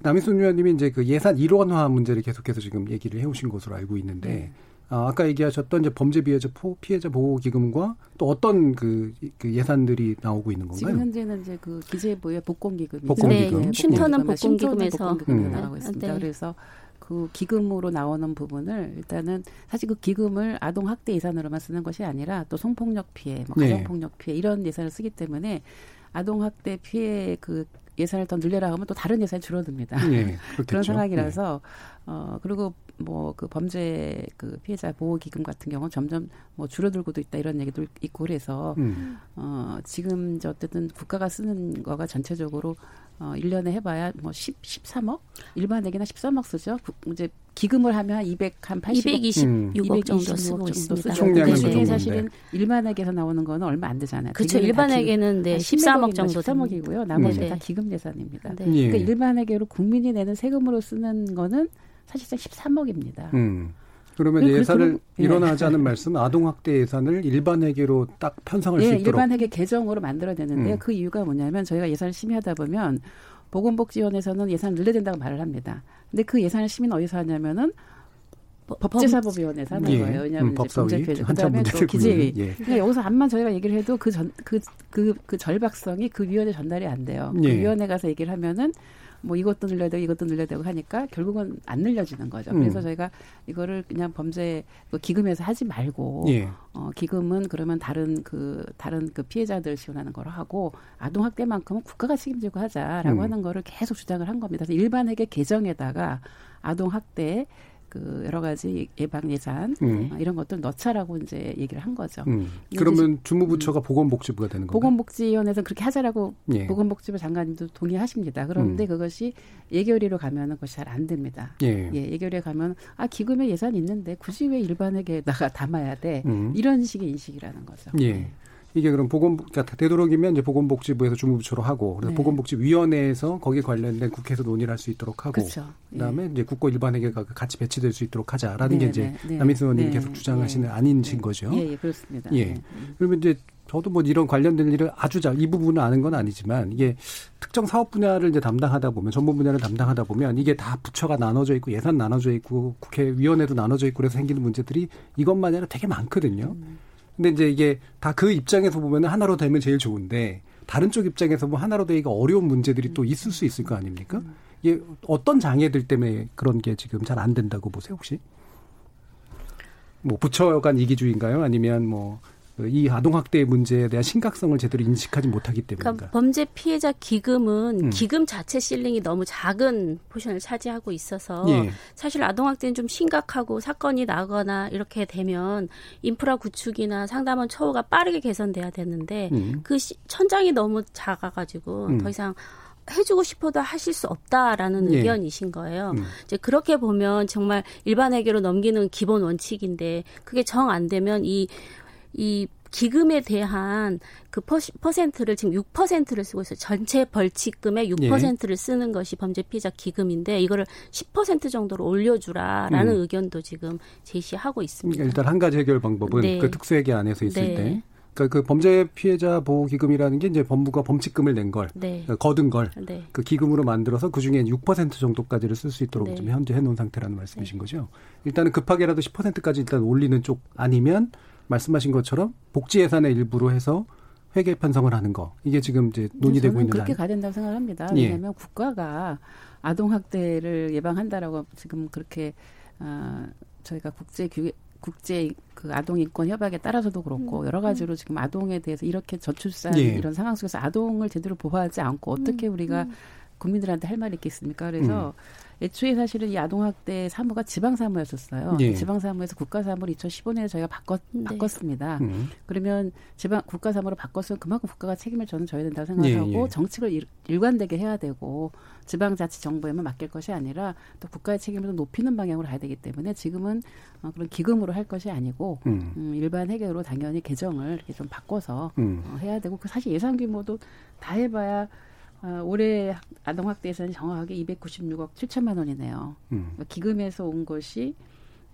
남희순 의원님이 이제 그 예산 일원화 문제를 계속해서 지금 얘기를 해오신 것으로 알고 있는데. 네. 아, 아까 얘기하셨던 이제 범죄 피해자 피해자 보호 기금과 또 어떤 그, 그, 예산들이 나오고 있는 건가요? 지금 현재는 이제 그 기재부의 복권 기금, 복권 기금, 네, 쉼터는 복권 기금에서 기금이 음. 나가고 있습니다. 네. 그래서 그 기금으로 나오는 부분을 일단은 사실 그 기금을 아동 학대 예산으로만 쓰는 것이 아니라 또 성폭력 피해, 뭐 가정 폭력 네. 피해 이런 예산을 쓰기 때문에 아동 학대 피해 그 예산을 더 늘려라 하면 또 다른 예산이 줄어듭니다. 네, 그런 상황이라서 네. 어 그리고 뭐 그 범죄 그 피해자 보호 기금 같은 경우는 점점 뭐 줄어들고도 있다 이런 얘기도 있고 그래서 음. 어 지금 저 어쨌든 국가가 쓰는 거가 전체적으로 어 1년에 해 봐야 뭐 10, 13억 일반에게나 13억 쓰죠. 이제 기금을 하면 200, 한 80억. 226억 정도 쓰고 있습니다. 총량은 그 정도 사실은 일반에게서 나오는 거는 얼마 안 되잖아요. 그렇죠. 일반에게는 네, 13억 정도 13억이고요. 나머지는 네. 다 기금 예산입니다. 네. 예. 그러니까 일반에게로 국민이 내는 세금으로 쓰는 거는 사실상 13억입니다. 음. 그러면 예산을 그, 일어나자는 말씀 아동학대 예산을 일반회계로 딱 편성할 예, 수 있도록 일반회계 개정으로 만들어야 되는데 음. 그 이유가 뭐냐면 저희가 예산을 심의하다 보면 보건복지원에서는 예산을 늘려야 된다고 말을 합니다. 근데 그 예산을 심의는 어디서 하냐면은 법제사법위원회에서 하는 예. 거예요. 왜냐하면 음, 법사위 그다음에 또 기재위. 예. 그러니까 여기서 암만 저희가 얘기를 해도 그 전 그그그 절박성이 그 위원회 전달이 안 돼요. 그 예. 그 위원회 가서 얘기를 하면은 뭐 이것도 늘려야 되고 이것도 늘려야 되고 하니까 결국은 안 늘려지는 거죠. 음. 그래서 저희가 이거를 그냥 범죄 그 기금에서 하지 말고 예. 어 기금은 그러면 다른 그 다른 그 피해자들 지원하는 거로 하고 아동 학대만큼은 국가가 책임지고 하자라고 음. 하는 거를 계속 주장을 한 겁니다. 그래서 일반에게 개정에다가 아동 학대 그 여러 가지 예방 예산 음. 어, 이런 것들 넣자라고 이제 얘기를 한 거죠. 음. 그러면 주무부처가 음. 보건복지부가 되는 건가요? 보건복지위원회에서 그렇게 하자라고 예. 보건복지부 장관님도 동의하십니다. 그런데 음. 그것이 예결위로 가면은 그것이 잘 안 됩니다. 예. 예, 예결위에 가면 아 기금에 예산이 있는데 굳이 왜 일반에게다가 담아야 돼? 음. 이런 식의 인식이라는 거죠. 예. 네. 이게 그럼 보건 그러니까 되도록이면 이제 보건복지부에서 주무부처로 하고 그래서 네. 보건복지위원회에서 거기에 관련된 국회에서 논의를 할 수 있도록 하고 그렇죠. 그다음에 예. 이제 국고 일반회계가 같이 배치될 수 있도록 하자라는 네, 게 이제 네, 네. 남인수 의원님 네. 계속 주장하시는 아닌신 거죠. 예, 예 그렇습니다. 예. 그러면 이제 저도 뭐 이런 관련된 일을 아주 잘 이 부분은 아는 건 아니지만 이게 특정 사업 분야를 이제 담당하다 보면 전문 분야를 담당하다 보면 이게 다 부처가 나눠져 있고 예산 나눠져 있고 국회 위원회도 나눠져 있고 그래서 생기는 문제들이 이것만 아니라 되게 많거든요. 음. 근데 이제 이게 다 그 입장에서 보면은 하나로 되면 제일 좋은데 다른 쪽 입장에서 뭐 하나로 되기가 어려운 문제들이 또 있을 수 있을 거 아닙니까? 이게 어떤 장애들 때문에 그런 게 지금 잘 안 된다고 보세요, 혹시? 뭐 부처 간 이기주의인가요? 아니면 뭐 이 아동학대 문제에 대한 심각성을 제대로 인식하지 못하기 때문인가. 그러니까 범죄 피해자 기금은 음. 기금 자체 ceiling이 너무 작은 포션을 차지하고 있어서 예. 사실 아동학대는 좀 심각하고 사건이 나거나 이렇게 되면 인프라 구축이나 상담원 처우가 빠르게 개선돼야 되는데 음. 그 시, 천장이 너무 작아가지고 음. 더 이상 해주고 싶어도 하실 수 없다라는 예. 의견이신 거예요. 음. 이제 그렇게 보면 정말 일반회계로 넘기는 기본 원칙인데 그게 정 안 되면 이 이 기금에 대한 그 퍼센트를 지금 6%를 쓰고 있어요. 전체 벌칙금의 6%를 예. 쓰는 것이 범죄 피해자 기금인데 이거를 10% 정도로 올려주라라는 음. 의견도 지금 제시하고 있습니다. 그러니까 일단 한 가지 해결 방법은 네. 그 특수회계 안에서 있을 네. 때. 그러니까 그 범죄 피해자 보호 기금이라는 게 이제 법무가 범칙금을 낸 걸, 네. 그러니까 거둔 걸, 네. 그 기금으로 만들어서 그 중에 6% 정도까지를 쓸 수 있도록 네. 좀 현재 해놓은 상태라는 말씀이신 네. 거죠. 일단은 급하게라도 10%까지 일단 올리는 쪽 아니면 말씀하신 것처럼 복지 예산의 일부로 해서 회계 편성을 하는 거 이게 지금 이제 논의되고 있는 그렇게 가야 된다고 생각합니다. 예. 왜냐하면 국가가 아동 학대를 예방한다라고 지금 그렇게 어, 저희가 국제 규 국제 그 아동 인권 협약에 따라서도 그렇고 음. 여러 가지로 음. 지금 아동에 대해서 이렇게 저출산 예. 이런 상황 속에서 아동을 제대로 보호하지 않고 어떻게 음. 우리가 음. 국민들한테 할 말이 있겠습니까? 그래서 음. 애초에 사실은 이 아동학대 사무가 지방사무였었어요. 예. 지방사무에서 국가사무를 2015년에 저희가 바꿨, 네. 바꿨습니다. 음. 그러면 지방 국가사무로 바꿨으면 그만큼 국가가 책임을 저는 져야 된다고 생각하고 예, 예. 정책을 일, 일관되게 해야 되고 지방자치정부에만 맡길 것이 아니라 또 국가의 책임을 높이는 방향으로 가야 되기 때문에 지금은 어, 그런 기금으로 할 것이 아니고 음. 음, 일반 회계로 당연히 개정을 이렇게 좀 바꿔서 음. 어, 해야 되고 그 사실 예산 규모도 다 해봐야 어, 올해 아동학대에서는 정확하게 296억 7천만 원이네요. 음. 그러니까 기금에서 온 것이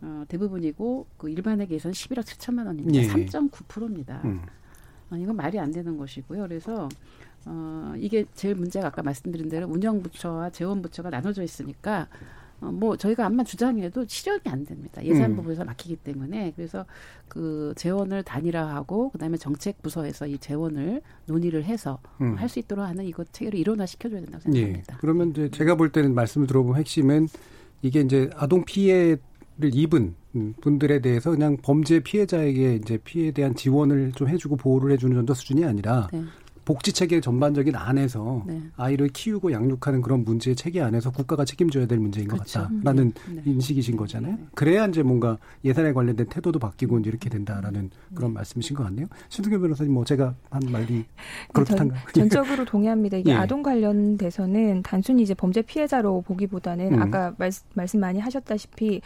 어, 대부분이고 그 일반에게서는 11억 7천만 원입니다. 예. 3.9%입니다. 음. 어, 이건 말이 안 되는 것이고요. 그래서 어, 이게 제일 문제가 아까 말씀드린 대로 운영부처와 재원부처가 나눠져 있으니까 어, 뭐 저희가 암만 주장해도 실현이 안 됩니다. 예산부에서 음. 막히기 때문에 그래서 그 재원을 단일화하고 그다음에 정책 부서에서 이 재원을 논의를 해서 음. 할수 있도록 하는 이것 체계를 일원화 시켜줘야 된다고 생각합니다. 예. 그러면 이제 제가 볼 때는 말씀을 들어보면 핵심은 이게 이제 아동 피해를 입은 분들에 대해서 그냥 범죄 피해자에게 이제 피해에 대한 지원을 좀 해주고 보호를 해주는 정도 수준이 아니라 네. 복지 체계 전반적인 안에서 네. 아이를 키우고 양육하는 그런 문제 체계 안에서 국가가 책임져야 될 문제인 것 그렇죠. 같다라는 네. 네. 인식이신 거잖아요. 네. 그래야 이제 뭔가 예산에 관련된 태도도 바뀌고 이제 이렇게 된다라는 그런 네. 말씀이신 것 같네요. 신승현 변호사님 뭐 제가 한 말이 전, 전적으로 동의합니다. 이게 예. 아동 관련돼서는 단순히 이제 범죄 피해자로 보기보다는 음. 아까 말, 말씀 많이 하셨다시피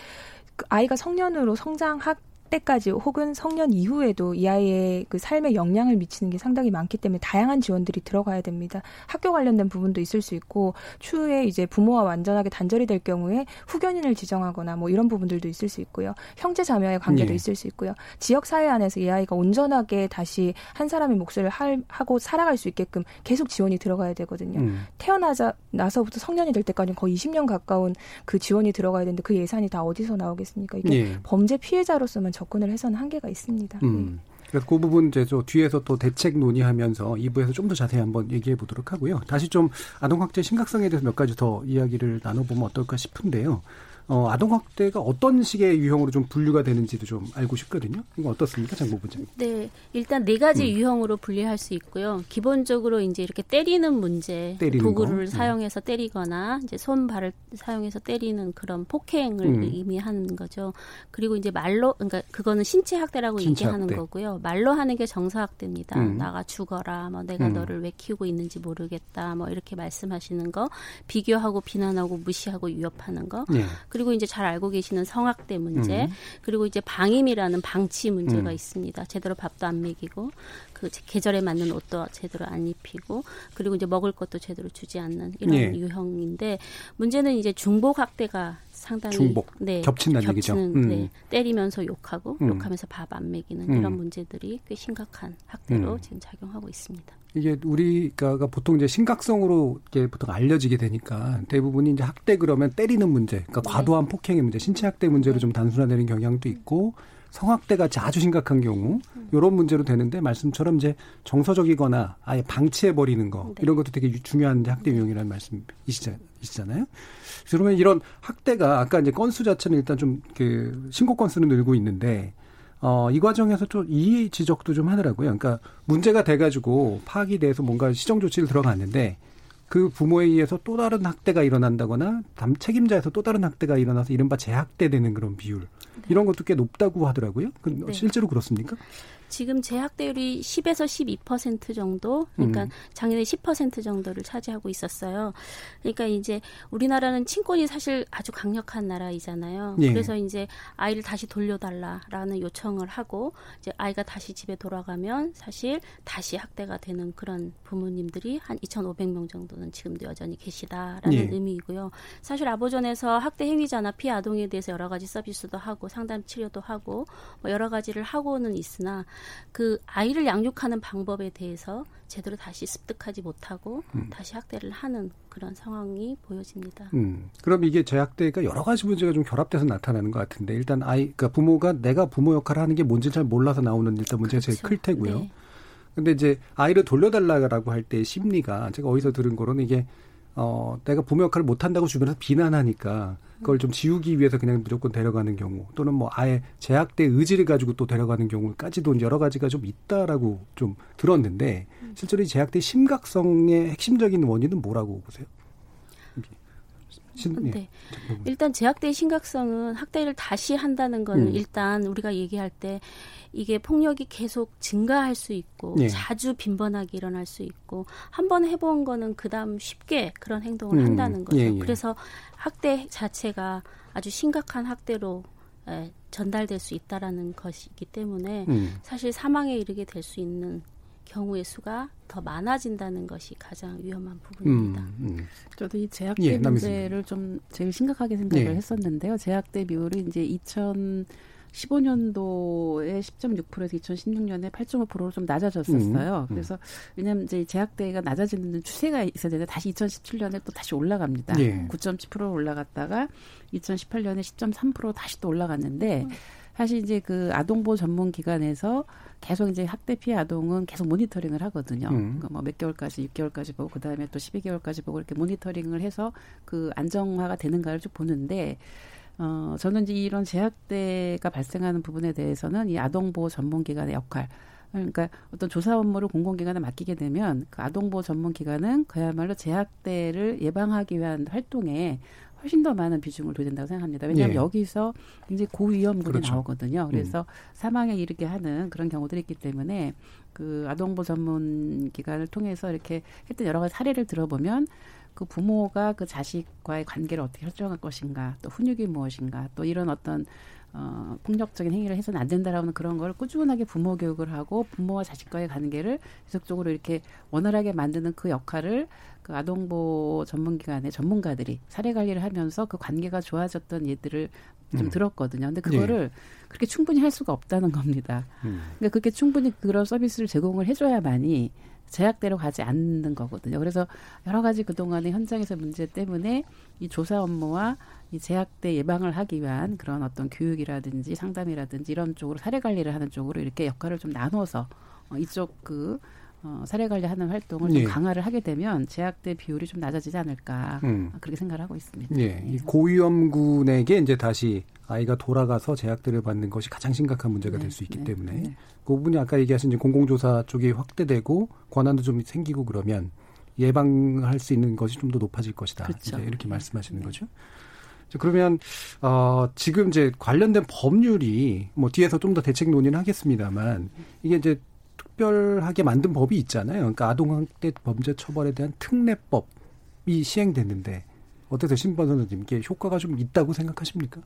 그 아이가 성년으로 성장학 때까지 혹은 성년 이후에도 이 아이의 그 삶에 영향을 미치는 게 상당히 많기 때문에 다양한 지원들이 들어가야 됩니다. 학교 관련된 부분도 있을 수 있고 추후에 이제 부모와 완전하게 단절이 될 경우에 후견인을 지정하거나 뭐 이런 부분들도 있을 수 있고요. 형제 자매의 관계도 네. 있을 수 있고요. 지역 사회 안에서 이 아이가 온전하게 다시 한 사람의 몫을 할, 하고 살아갈 수 있게끔 계속 지원이 들어가야 되거든요. 음. 태어나자 나서부터 성년이 될 때까지 거의 20년 가까운 그 지원이 들어가야 되는데 그 예산이 다 어디서 나오겠습니까? 이게 네. 범죄 피해자로서만 접근을 해서는 한계가 있습니다. 음. 네. 그래서 그 부분 이제 저 뒤에서 또 대책 논의하면서 2부에서 좀 더 자세히 한번 얘기해 보도록 하고요. 다시 좀 아동학대 심각성에 대해서 몇 가지 더 이야기를 나눠보면 어떨까 싶은데요. 어, 아동 학대가 어떤 식의 유형으로 좀 분류가 되는지도 좀 알고 싶거든요. 이거 어떻습니까, 장보부장님? 네, 일단 네 가지 음. 유형으로 분류할 수 있고요. 기본적으로 이제 이렇게 때리는 문제, 때리는 도구를 거? 음. 사용해서 때리거나 이제 손 발을 사용해서 때리는 그런 폭행을 음. 의미하는 거죠. 그리고 이제 말로, 그러니까 그거는 신체 학대라고 신체 얘기하는 학대. 거고요. 말로 하는 게 정서 학대입니다. 음. 나가 죽어라, 뭐 내가 음. 너를 왜 키우고 있는지 모르겠다, 뭐 이렇게 말씀하시는 거, 비교하고 비난하고 무시하고 위협하는 거. 네. 그리고 이제 잘 알고 계시는 성학대 문제, 음. 그리고 이제 방임이라는 방치 문제가 음. 있습니다. 제대로 밥도 안 먹이고 그 계절에 맞는 옷도 제대로 안 입히고 그리고 이제 먹을 것도 제대로 주지 않는 이런 예. 유형인데 문제는 이제 중복 학대가 상당히 중복 네, 겹친다는 얘기죠. 음. 네, 때리면서 욕하고 음. 욕하면서 밥 안 먹이는 이런 음. 문제들이 꽤 심각한 학대로 음. 지금 작용하고 있습니다. 이게 우리가 보통 이제 심각성으로 이게 보통 알려지게 되니까 대부분이 이제 학대 그러면 때리는 문제, 그러니까 네. 과도한 폭행의 문제, 신체 학대 문제로 네. 좀 단순화되는 경향도 있고 성학대 같이 아주 심각한 경우 이런 문제로 되는데 말씀처럼 이제 정서적이거나 아예 방치해 버리는 거 네. 이런 것도 되게 중요한 학대 유형이라는 말씀이시잖아요. 그러면 이런 학대가 아까 이제 건수 자체는 일단 좀 그 신고 건수는 늘고 있는데 어, 이 과정에서 좀 이 지적도 좀 하더라고요. 그러니까 문제가 돼가지고 파악이 돼서 뭔가 시정 조치를 들어갔는데 그 부모에 의해서 또 다른 학대가 일어난다거나 담 책임자에서 또 다른 학대가 일어나서 이른바 재학대되는 그런 비율 네. 이런 것도 꽤 높다고 하더라고요. 그 네. 실제로 그렇습니까? 지금 재학대율이 10에서 12% 정도, 그러니까 음. 작년에 10% 정도를 차지하고 있었어요. 그러니까 이제 우리나라는 친권이 사실 아주 강력한 나라이잖아요. 예. 그래서 이제 아이를 다시 돌려달라라는 요청을 하고 이제 아이가 다시 집에 돌아가면 사실 다시 학대가 되는 그런 부모님들이 한 2,500명 정도는 지금도 여전히 계시다라는 예. 의미이고요. 사실 아보전에서 학대 행위자나 피해 아동에 대해서 여러 가지 서비스도 하고 상담 치료도 하고 뭐 여러 가지를 하고는 있으나 그 아이를 양육하는 방법에 대해서 제대로 다시 습득하지 못하고 음. 다시 학대를 하는 그런 상황이 보여집니다. 음. 그럼 이게 재학대가 여러 가지 문제가 좀 결합돼서 나타나는 것 같은데 일단 아이 그러니까 부모가 내가 부모 역할을 하는 게 뭔지 잘 몰라서 나오는 일단 문제가 그렇죠. 제일 클 테고요. 네. 근데 이제 아이를 돌려달라고 할 때 심리가 제가 어디서 들은 거로는 이게 어, 내가 부모 역할을 못한다고 주변에서 비난하니까 그걸 좀 지우기 위해서 그냥 무조건 데려가는 경우 또는 뭐 아예 제약대 의지를 가지고 또 데려가는 경우까지도 여러 가지가 좀 있다라고 좀 들었는데 실제로 이 제약대 심각성의 핵심적인 원인은 뭐라고 보세요? 신, 네. 네. 일단 제약대의 심각성은 학대를 다시 한다는 거는 음. 일단 우리가 얘기할 때 이게 폭력이 계속 증가할 수 있고 네. 자주 빈번하게 일어날 수 있고 한 번 해본 거는 그다음 쉽게 그런 행동을 음. 한다는 거죠. 예, 예. 그래서 학대 자체가 아주 심각한 학대로 에, 전달될 수 있다라는 것이기 때문에 음. 사실 사망에 이르게 될 수 있는 경우의 수가 더 많아진다는 것이 가장 위험한 부분입니다. 음, 음. 저도 이 제약대 예, 문제를 좀 제일 심각하게 생각을 예. 했었는데요. 제약대 비율이 이제 2015년도에 10.6%에서 2016년에 8.5%로 좀 낮아졌었어요. 음, 음, 그래서 왜냐하면 이제 제약대가 낮아지는 추세가 있어야 되는데 다시 2017년에 또 다시 올라갑니다. 예. 9.7% 올라갔다가 2018년에 10.3% 다시 또 올라갔는데 음. 사실 이제 그 아동보호 전문 기관에서 계속 이제 학대 피해 아동은 계속 모니터링을 하거든요. 음. 그러니까 뭐 몇 개월까지, 6개월까지 보고 그다음에 또 12개월까지 보고 이렇게 모니터링을 해서 그 안정화가 되는가를 쭉 보는데 어 저는 이제 이런 제약대가 발생하는 부분에 대해서는 이 아동보호 전문 기관의 역할 그러니까 어떤 조사 업무를 공공기관에 맡기게 되면 그 아동보호 전문기관은 그야말로 제약대를 예방하기 위한 활동에 훨씬 더 많은 비중을 둬야 된다고 생각합니다. 왜냐하면 예. 여기서 굉장히 고위험군이 그렇죠. 나오거든요. 그래서 음. 사망에 이르게 하는 그런 경우들이 있기 때문에 그 아동보 전문 기관을 통해서 이렇게 했던 여러 가지 사례를 들어보면 그 부모가 그 자식과의 관계를 어떻게 설정할 것인가, 또 훈육이 무엇인가, 또 이런 어떤 어, 폭력적인 행위를 해서는 안 된다라는 그런 걸 꾸준하게 부모 교육을 하고 부모와 자식과의 관계를 지속적으로 이렇게 원활하게 만드는 그 역할을 그 아동보 전문기관의 전문가들이 사례 관리를 하면서 그 관계가 좋아졌던 예들을 좀 음. 들었거든요. 근데 그거를 네. 그렇게 충분히 할 수가 없다는 겁니다. 음. 그러니까 그렇게 충분히 그런 서비스를 제공을 해줘야만이 제약대로 가지 않는 거거든요. 그래서 여러 가지 그동안의 현장에서 문제 때문에 이 조사 업무와 이 제약대 예방을 하기 위한 그런 어떤 교육이라든지 상담이라든지 이런 쪽으로 사례 관리를 하는 쪽으로 이렇게 역할을 좀 나눠서 어, 이쪽 그 어, 사례 관리하는 활동을 네. 좀 강화를 하게 되면 제약대 비율이 좀 낮아지지 않을까 음. 그렇게 생각을 하고 있습니다. 네. 이 고위험군에게 이제 다시 아이가 돌아가서 제약대를 받는 것이 가장 심각한 문제가 네. 될수 있기 네. 때문에 네. 그 부분이 아까 얘기하신 이제 공공조사 쪽이 확대되고 권한도 좀 생기고 그러면 예방할 수 있는 것이 좀 더 높아질 것이다. 그렇죠. 이렇게 네. 말씀하시는 거죠. 그러면 어 지금 이제 관련된 법률이 뭐 뒤에서 좀 더 대책 논의는 하겠습니다만 이게 이제 특별하게 만든 법이 있잖아요. 그러니까 아동학대 범죄 처벌에 대한 특례법이 시행됐는데 어떠세요, 신번 선생님? 이게 효과가 좀 있다고 생각하십니까?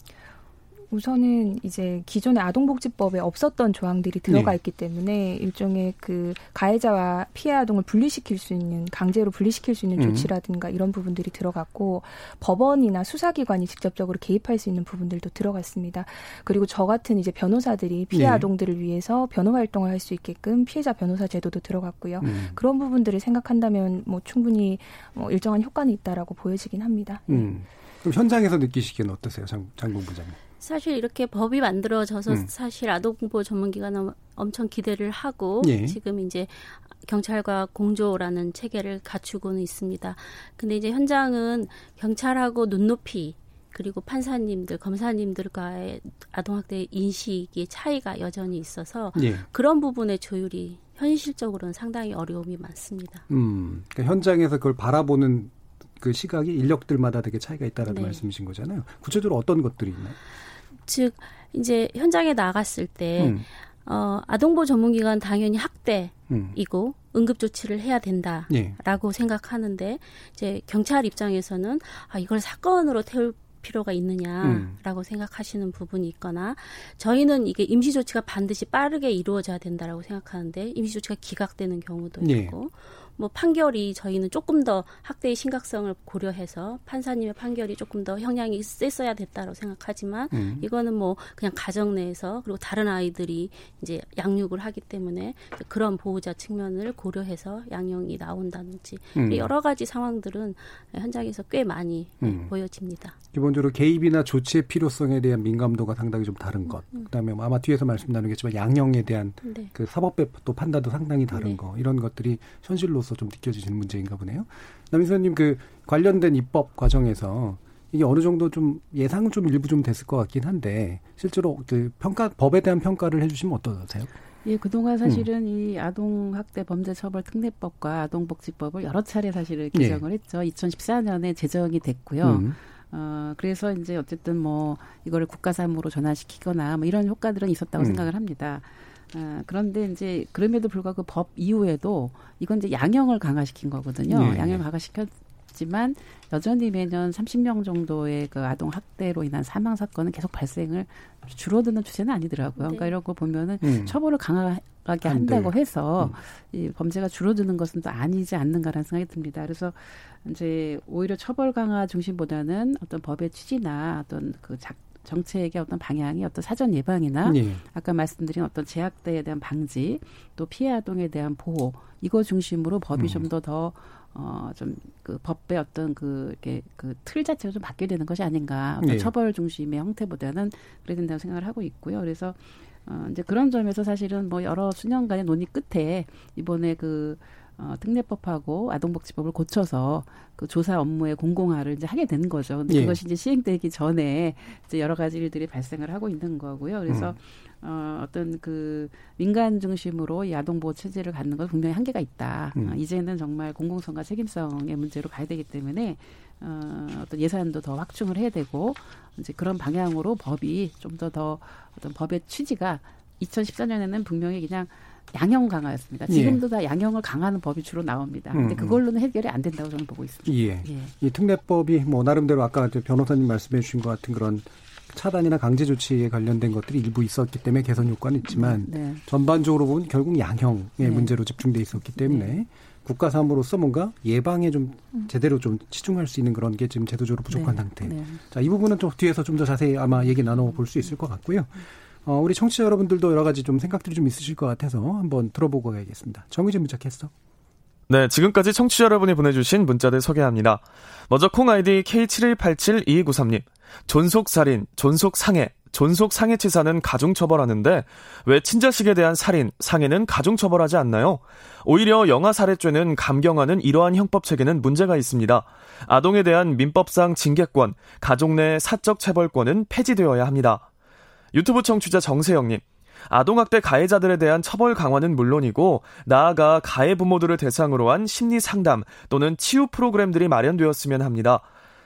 우선은 이제 기존의 아동복지법에 없었던 조항들이 들어가 네. 있기 때문에 일종의 그 가해자와 피해 아동을 분리시킬 수 있는 강제로 분리시킬 수 있는 음. 조치라든가 이런 부분들이 들어갔고 법원이나 수사기관이 직접적으로 개입할 수 있는 부분들도 들어갔습니다. 그리고 저 같은 이제 변호사들이 피해 네. 아동들을 위해서 변호 활동을 할 수 있게끔 피해자 변호사 제도도 들어갔고요. 음. 그런 부분들을 생각한다면 뭐 충분히 뭐 일정한 효과는 있다라고 보여지긴 합니다. 음. 그럼 현장에서 느끼시기에는 어떠세요, 장, 장군 부장님? 사실 이렇게 법이 만들어져서 음. 사실 아동보 전문기관은 엄청 기대를 하고 예. 지금 이제 경찰과 공조라는 체계를 갖추고는 있습니다. 근데 이제 현장은 경찰하고 눈높이 그리고 판사님들, 검사님들과의 아동학대 인식의 차이가 여전히 있어서 예. 그런 부분의 조율이 현실적으로는 상당히 어려움이 많습니다. 음, 그러니까 현장에서 그걸 바라보는 그 시각이 인력들마다 되게 차이가 있다라는 네. 말씀이신 거잖아요. 구체적으로 어떤 것들이 있나요? 즉 이제 현장에 나갔을 때 음. 어, 아동보 전문기관 당연히 학대이고 음. 응급 조치를 해야 된다라고 예. 생각하는데 이제 경찰 입장에서는 아 이걸 사건으로 태울 필요가 있느냐라고 음. 생각하시는 부분이 있거나 저희는 이게 임시 조치가 반드시 빠르게 이루어져야 된다라고 생각하는데 임시 조치가 기각되는 경우도 예. 있고 뭐 판결이 저희는 조금 더 학대의 심각성을 고려해서 판사님의 판결이 조금 더 형량이 셌어야 됐다고 생각하지만 음. 이거는 뭐 그냥 가정 내에서 그리고 다른 아이들이 이제 양육을 하기 때문에 그런 보호자 측면을 고려해서 양형이 나온다든지 음. 여러 가지 상황들은 현장에서 꽤 많이 음. 보여집니다. 기본적으로 개입이나 조치의 필요성에 대한 민감도가 상당히 좀 다른 것. 음. 그다음에 뭐 아마 뒤에서 말씀 나누겠지만 양형에 대한 네. 그 사법배 또 판단도 상당히 다른 네. 거. 이런 것들이 현실로서 좀 느껴지시는 문제인가 보네요. 남인수님 그 관련된 입법 과정에서 이게 어느 정도 좀 예상 좀 일부 좀 됐을 것 같긴 한데 실제로 그 평가 법에 대한 평가를 해주시면 어떠세요? 예, 그동안 사실은 음. 이 아동학대 범죄처벌 특례법과 아동복지법을 여러 차례 사실을 예. 개정을 예. 했죠. 2014년에 제정이 됐고요. 음. 어, 그래서 이제 어쨌든 뭐 이거를 국가사무로 전환시키거나 뭐 이런 효과들은 있었다고 음. 생각을 합니다. 아, 그런데 이제 그럼에도 불구하고 그법 이후에도 이건 이제 양형을 강화시킨 거거든요. 네. 양형 강화시켰지만 여전히 매년 30명 정도의 그 아동 학대로 인한 사망 사건은 계속 발생을 줄어드는 추세는 아니더라고요. 그러니까 네. 그러니까 이런 거 보면은 음. 처벌을 강하게 한다고 해서 음. 이 범죄가 줄어드는 것은 또 아니지 않는가라는 생각이 듭니다. 그래서 이제 오히려 처벌 강화 중심보다는 어떤 법의 취지나 어떤 그 작, 정책의 어떤 방향이 어떤 사전 예방이나 네. 아까 말씀드린 어떤 제약대에 대한 방지 또 피해 아동에 대한 보호 이거 중심으로 법이 음. 좀더 더 어, 좀, 그, 법의 어떤 그, 이렇게, 그, 틀 자체가 좀 바뀌어야 되는 것이 아닌가. 어떤 네. 처벌 중심의 형태보다는 그래야 된다고 생각을 하고 있고요. 그래서, 어, 이제 그런 점에서 사실은 뭐 여러 수년간의 논의 끝에 이번에 그, 어, 특례법하고 아동복지법을 고쳐서 그 조사 업무의 공공화를 이제 하게 되는 거죠. 근데 예. 그것이 이제 시행되기 전에 이제 여러 가지 일들이 발생을 하고 있는 거고요. 그래서 음. 어, 어떤 그 민간 중심으로 이 아동보호 체제를 갖는 건 분명히 한계가 있다. 음. 어, 이제는 정말 공공성과 책임성의 문제로 가야 되기 때문에 어, 어떤 예산도 더 확충을 해야 되고 이제 그런 방향으로 법이 좀 더더 더 어떤 법의 취지가 2014년에는 분명히 그냥 양형 강화였습니다. 예. 지금도 예. 다 양형을 강화하는 법이 주로 나옵니다. 근데 음, 음. 그걸로는 해결이 안 된다고 저는 보고 있습니다. 예. 예. 이 특례법이 뭐 나름대로 아까 변호사님 말씀해 주신 것 같은 그런 차단이나 강제 조치에 관련된 것들이 일부 있었기 때문에 개선 효과는 있지만 네. 전반적으로 보면 결국 양형의 네. 문제로 집중돼 있었기 때문에 네. 국가 사무로서 뭔가 예방에 좀 음. 제대로 좀 치중할 수 있는 그런 게 지금 제도적으로 부족한 네. 상태. 네. 자, 이 부분은 좀 뒤에서 좀 더 자세히 아마 얘기 나눠 볼 수 있을 것 같고요. 어, 우리 청취자 여러분들도 여러 가지 좀 생각들이 좀 있으실 것 같아서 한번 들어보고 가야겠습니다. 정의진 문자 캐스터. 네, 지금까지 청취자 여러분이 보내주신 문자들 소개합니다. 먼저 콩 아이디 K71872293님. 존속살인, 존속상해, 존속상해치사는 가중처벌하는데 왜 친자식에 대한 살인, 상해는 가중처벌하지 않나요? 오히려 영아살해죄는 감경하는 이러한 형법 체계는 문제가 있습니다. 아동에 대한 민법상 징계권, 가족 내 사적 체벌권은 폐지되어야 합니다. 유튜브 청취자 정세영님. 아동학대 가해자들에 대한 처벌 강화는 물론이고 나아가 가해 부모들을 대상으로 한 심리 상담 또는 치유 프로그램들이 마련되었으면 합니다.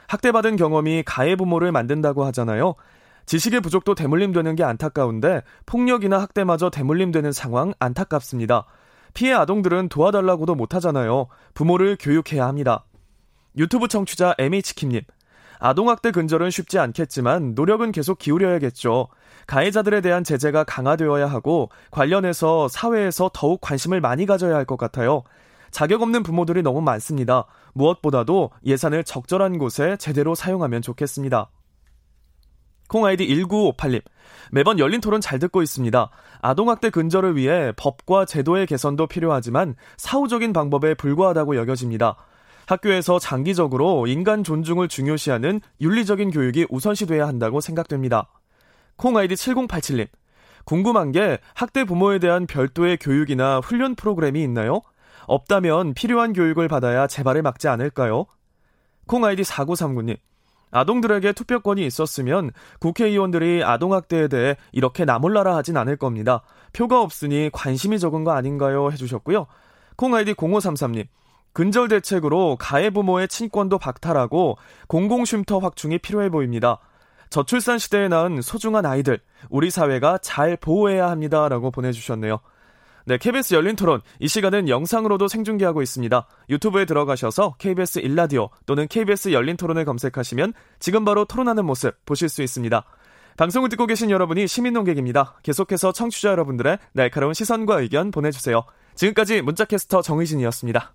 학대받은 경험이 가해 부모를 만든다고 하잖아요. 지식의 부족도 대물림되는 게 안타까운데 폭력이나 학대마저 대물림되는 상황 안타깝습니다. 피해 아동들은 도와달라고도 못하잖아요. 부모를 교육해야 합니다. 유튜브 청취자 MH킴님. 아동학대 근절은 쉽지 않겠지만 노력은 계속 기울여야겠죠. 가해자들에 대한 제재가 강화되어야 하고 관련해서 사회에서 더욱 관심을 많이 가져야 할 것 같아요. 자격 없는 부모들이 너무 많습니다. 무엇보다도 예산을 적절한 곳에 제대로 사용하면 좋겠습니다. 콩 아이디 1958님. 매번 열린 토론 잘 듣고 있습니다. 아동학대 근절을 위해 법과 제도의 개선도 필요하지만 사후적인 방법에 불과하다고 여겨집니다. 학교에서 장기적으로 인간 존중을 중요시하는 윤리적인 교육이 우선시돼야 한다고 생각됩니다. 콩 아이디 7087님. 궁금한 게 학대 부모에 대한 별도의 교육이나 훈련 프로그램이 있나요? 없다면 필요한 교육을 받아야 재발을 막지 않을까요? 콩 아이디 4939님. 아동들에게 투표권이 있었으면 국회의원들이 아동학대에 대해 이렇게 나몰라라 하진 않을 겁니다. 표가 없으니 관심이 적은 거 아닌가요? 해주셨고요. 콩 아이디 0533님. 근절 대책으로 가해 부모의 친권도 박탈하고 공공쉼터 확충이 필요해 보입니다. 저출산 시대에 낳은 소중한 아이들, 우리 사회가 잘 보호해야 합니다라고 보내주셨네요. 네, KBS 열린 토론. 이 시간은 영상으로도 생중계하고 있습니다. 유튜브에 들어가셔서 KBS 일라디오 또는 KBS 열린 토론을 검색하시면 지금 바로 토론하는 모습 보실 수 있습니다. 방송을 듣고 계신 여러분이 시민 농객입니다. 계속해서 청취자 여러분들의 날카로운 시선과 의견 보내주세요. 지금까지 문자캐스터 정의진이었습니다.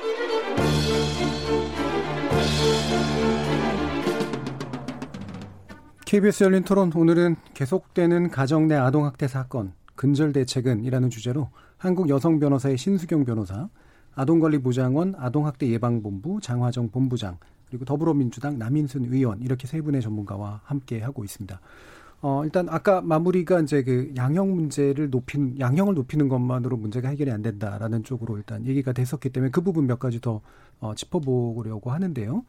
KBS 열린 토론 오늘은 계속되는 가정 내 아동 학대 사건 근절 대책은이라는 주제로 한국 여성 변호사의 신수경 변호사, 아동관리부장원 아동학대 예방본부 장화정 본부장 그리고 더불어민주당 남인순 의원 이렇게 세 분의 전문가와 함께 하고 있습니다. 어, 일단 아까 마무리가 이제 그 양형 문제를 높인, 양형을 높이는 것만으로 문제가 해결이 안 된다라는 쪽으로 일단 얘기가 됐었기 때문에 그 부분 몇 가지 더 어, 짚어보려고 하는데요.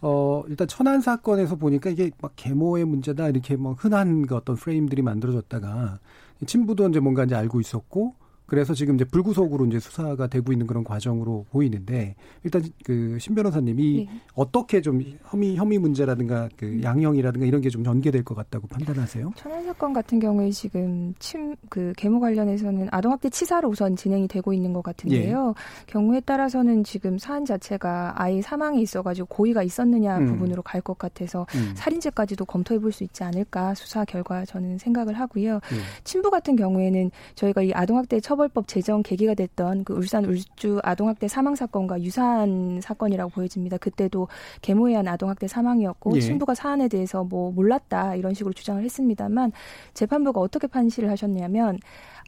어, 일단 천안 사건에서 보니까 이게 막 계모의 문제다 이렇게 뭐 흔한 그 어떤 프레임들이 만들어졌다가 친부도 이제 뭔가 이제 알고 있었고 그래서 지금 이제 불구속으로 이제 수사가 되고 있는 그런 과정으로 보이는데 일단 그 신 변호사님이 네. 어떻게 좀 혐의 혐의 문제라든가 그 음. 양형이라든가 이런 게좀 전개될 것 같다고 판단하세요? 천안 사건 같은 경우에 지금 침 그 계모 관련해서는 아동학대 치사로 우선 진행이 되고 있는 것 같은데요. 예. 경우에 따라서는 지금 사안 자체가 아이 사망이 있어가지고 고의가 있었느냐 음. 부분으로 갈 것 같아서 음. 살인죄까지도 검토해 볼 수 있지 않을까 수사 결과 저는 생각을 하고요. 예. 친부 같은 경우에는 저희가 이 아동학대 처벌 처벌법 제정 계기가 됐던 그 울산 울주 아동학대 사망 사건과 유사한 사건이라고 보여집니다. 그때도 계모에 의한 아동학대 사망이었고 예. 신부가 사안에 대해서 뭐 몰랐다 이런 식으로 주장을 했습니다만 재판부가 어떻게 판시를 하셨냐면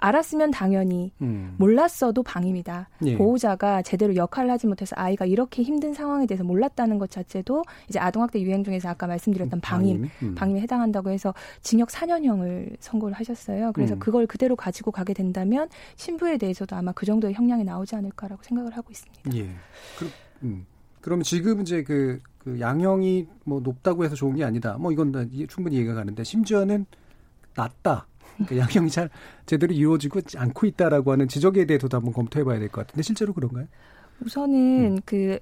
알았으면 당연히 음. 몰랐어도 방임이다. 예. 보호자가 제대로 역할을 하지 못해서 아이가 이렇게 힘든 상황에 대해서 몰랐다는 것 자체도 이제 아동학대 유행 중에서 아까 말씀드렸던 음, 방임, 음. 방임에 해당한다고 해서 징역 4년형을 선고를 하셨어요. 그래서 음. 그걸 그대로 가지고 가게 된다면 신부에 대해서도 아마 그 정도의 형량이 나오지 않을까라고 생각을 하고 있습니다. 예. 그, 음. 그러면 지금 이제 그, 그 양형이 뭐 높다고 해서 좋은 게 아니다. 뭐 이건 충분히 이해가 가는데 심지어는 낮다. 그 양형이 잘 제대로 이루어지고 않고 있다라고 하는 지적에 대해서도 한번 검토해봐야 될 것 같은데 실제로 그런가요? 우선은 음. 그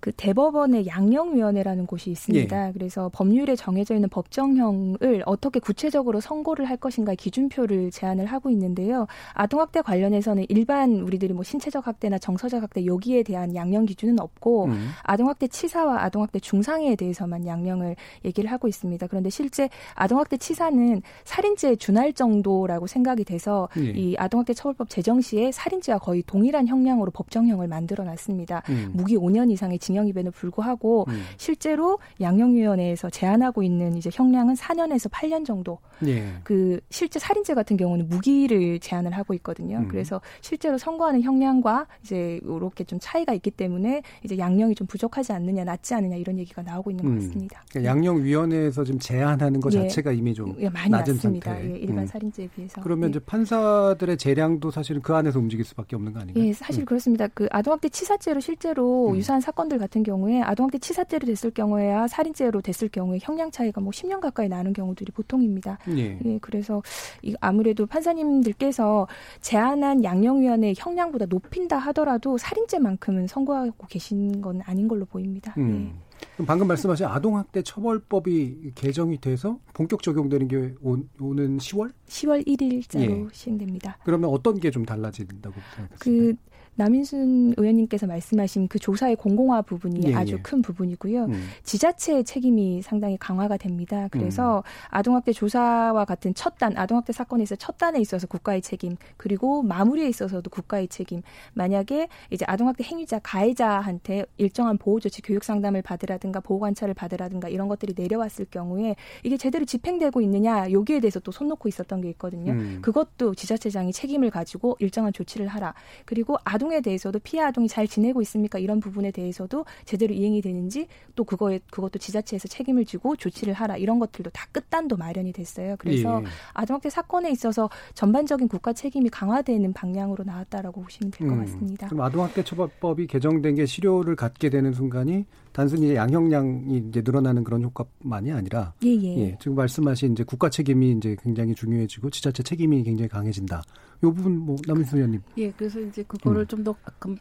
그 대법원의 양형위원회라는 곳이 있습니다. 예. 그래서 법률에 정해져 있는 법정형을 어떻게 구체적으로 선고를 할 것인가 기준표를 제안을 하고 있는데요. 아동학대 관련해서는 일반 우리들이 뭐 신체적 학대나 정서적 학대 여기에 대한 양형 기준은 없고 음. 아동학대 치사와 아동학대 중상해에 대해서만 양형을 얘기를 하고 있습니다. 그런데 실제 아동학대 치사는 살인죄에 준할 정도라고 생각이 돼서 예. 이 아동학대 처벌법 제정 시에 살인죄와 거의 동일한 형량으로 법정형을 만들어 놨습니다. 음. 무기 5년 이상의 징역입에도 불구하고 음. 실제로 양형위원회에서 제안하고 있는 이제 형량은 4년에서 8년 정도. 예. 그 실제 살인죄 같은 경우는 무기를 제한을 하고 있거든요. 음. 그래서 실제로 선고하는 형량과 이제 이렇게 좀 차이가 있기 때문에 이제 양형이 좀 부족하지 않느냐, 낮지 않느냐 이런 얘기가 나오고 있는 것 음. 같습니다. 그러니까 양형위원회에서 지금 제한하는 것 예. 자체가 이미 좀 예, 많이 낮은 낮습니다. 상태. 예, 일반 음. 살인죄에 비해서. 그러면 이제 판사들의 재량도 사실은 그 안에서 움직일 수밖에 없는 거 아닌가요? 예, 사실 음. 그렇습니다. 그 아동학대 치사죄로 실제로 음. 유사한 사건들 같은 경우에 아동학대 치사죄로 됐을 경우에야 살인죄로 됐을 경우에 형량 차이가 뭐 10년 가까이 나는 경우들이 보통입니다. 예. 예 그래서 아무래도 판사님들께서 제안한 양형위원회 형량보다 높인다 하더라도 살인죄만큼은 선고하고 계신 건 아닌 걸로 보입니다. 음. 예. 방금 말씀하신 아동학대 처벌법이 개정이 돼서 본격 적용되는 게 오, 는 10월? 10월 1일자로 예. 시행됩니다. 그러면 어떤 게 좀 달라진다고 생각하세요? 그 남인순 의원님께서 말씀하신 그 조사의 공공화 부분이 예, 아주 예. 큰 부분이고요. 음. 지자체의 책임이 상당히 강화가 됩니다. 그래서 음. 아동학대 조사와 같은 첫 단, 아동학대 사건에서 첫 단에 있어서 국가의 책임, 그리고 마무리에 있어서도 국가의 책임. 만약에 이제 아동학대 행위자, 가해자한테 일정한 보호 조치, 교육 상담을 받으라든가 보호 관찰을 받으라든가 이런 것들이 내려왔을 경우에 이게 제대로 집행되고 있느냐 여기에 대해서 또 손 놓고 있었던 게 있거든요. 음. 그것도 지자체장이 책임을 가지고 일정한 조치를 하라. 그리고 아동 아동에 대해서도 피해 아동이 잘 지내고 있습니까? 이런 부분에 대해서도 제대로 이행이 되는지 또 그거에 그것도 지자체에서 책임을 지고 조치를 하라 이런 것들도 다 끝단도 마련이 됐어요. 그래서 예. 아동학대 사건에 있어서 전반적인 국가 책임이 강화되는 방향으로 나왔다라고 보시면 될것 음. 같습니다. 그럼 아동학대 처벌법이 개정된 게 실효를 갖게 되는 순간이 단순히 양형량이 이제 늘어나는 그런 효과만이 아니라 예, 예. 예, 지금 말씀하신 이제 국가 책임이 이제 굉장히 중요해지고 지자체 책임이 굉장히 강해진다. 요 부분 뭐 남인수 의원님. 예, 그래서 이제 그거를 음. 좀더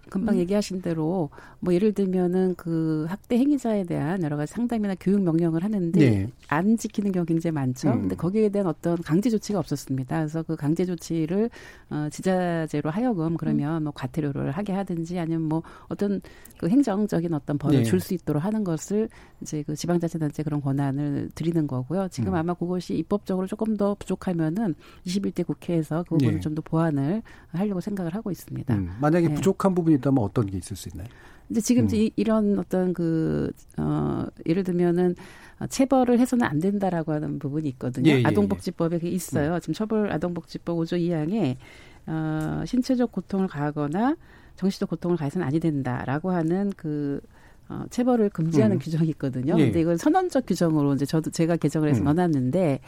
금방 음. 얘기하신 대로 뭐 예를 들면은 그 학대 행위자에 대한 여러 가지 상담이나 교육 명령을 하는데 네. 안 지키는 경우 굉장히 많죠. 음. 근데 거기에 대한 어떤 강제 조치가 없었습니다. 그래서 그 강제 조치를 어 지자체로 하여금 그러면 음. 뭐 과태료를 하게 하든지 아니면 뭐 어떤 그 행정적인 어떤 벌을 네. 줄수 있 도록 하는 것을 이제 그 지방자치단체 그런 권한을 드리는 거고요. 지금 음. 아마 그것이 입법적으로 조금 더 부족하면은 21대 국회에서 그 부분을 네. 좀더 보완을 하려고 생각을 하고 있습니다. 음. 만약에 네. 부족한 부분이 있다면 어떤 게 있을 수 있나요? 이제 지금 음. 이, 이런 어떤 그, 어, 예를 들면은 체벌을 해서는 안 된다라고 하는 부분이 있거든요. 예, 예, 아동복지법에 예. 있어요. 음. 지금 처벌 아동복지법 5조 2항에 어, 신체적 고통을 가하거나 정신적 고통을 가해서는 아니 된다라고 하는 그 어, 체벌을 금지하는 음. 규정이 있거든요. 예. 근데 이건 선언적 규정으로 이제 저도 제가 개정을 해서 음. 넣어놨는데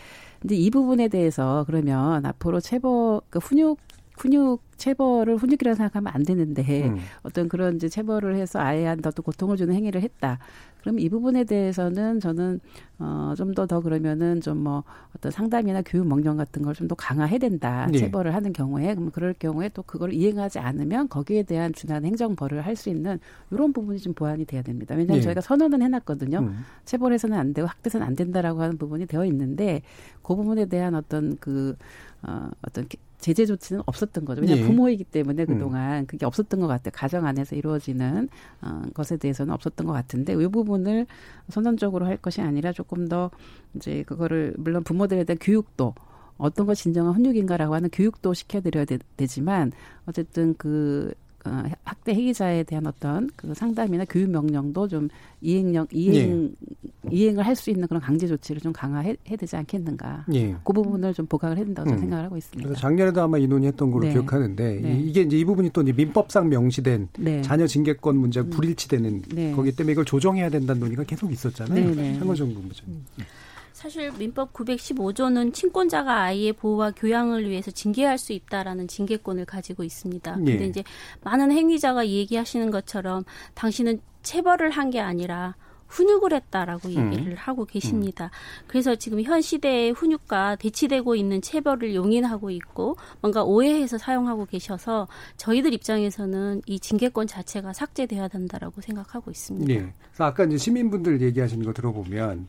이제 이 부분에 대해서 그러면 앞으로 체벌 그 훈육 훈육 체벌을 훈육이라고 생각하면 안 되는데 음. 어떤 그런 이제 체벌을 해서 아이한테 또 고통을 주는 행위를 했다. 그럼 이 부분에 대해서는 저는 어좀 더더 더 그러면은 좀 뭐 어떤 상담이나 교육 명령 같은 걸 좀 더 강화해야 된다. 네. 체벌을 하는 경우에 그럼 그럴 경우에 또 그걸 이행하지 않으면 거기에 대한 준한 행정벌을 할 수 있는 이런 부분이 좀 보완이 돼야 됩니다. 왜냐하면 네. 저희가 선언은 해놨거든요. 음. 체벌해서는 안 되고 학대서는 안 된다라고 하는 부분이 되어 있는데 그 부분에 대한 어떤 그 어, 어떤 제재 조치는 없었던 거죠. 왜냐하면 예. 부모이기 때문에 음. 그동안 음. 그게 없었던 것 같아요. 가정 안에서 이루어지는 어, 것에 대해서는 없었던 것 같은데 이 부분을 선언적으로 할 것이 아니라 조금 더 이제 그거를 물론 부모들에 대한 교육도 어떤 것이 진정한 훈육인가라고 하는 교육도 시켜드려야 되, 지만 어쨌든 그 어, 학대 행위자에 대한 어떤 그 상담이나 교육 명령도 좀 이행령 이행 예. 이행을 할 수 있는 그런 강제 조치를 좀 강화해 되지 않겠는가. 예. 그 부분을 좀 보강을 해야 된다고 음. 생각을 하고 있습니다. 그래서 작년에도 아마 이 논의했던 걸로 네. 기억하는데 네. 이 게 이제 이 부분이 또 민법상 명시된 네. 자녀 징계권 문제가 음. 불일치되는 네. 거기 때문에 이걸 조정해야 된다는 논의가 계속 있었잖아요. 한건정 본부장님. 음. 사실 민법 915조는 친권자가 아이의 보호와 교양을 위해서 징계할 수 있다라는 징계권을 가지고 있습니다. 네. 근데 이제 많은 행위자가 얘기하시는 것처럼 당신은 체벌을 한 게 아니라 훈육을 했다라고 음. 얘기를 음. 하고 계십니다. 음. 그래서 지금 현 시대의 훈육과 대치되고 있는 체벌을 용인하고 있고 뭔가 오해해서 사용하고 계셔서 저희들 입장에서는 이 징계권 자체가 삭제돼야 된다라고 생각하고 있습니다. 네. 그래서 아까 이제 시민분들 얘기하시는 거 들어보면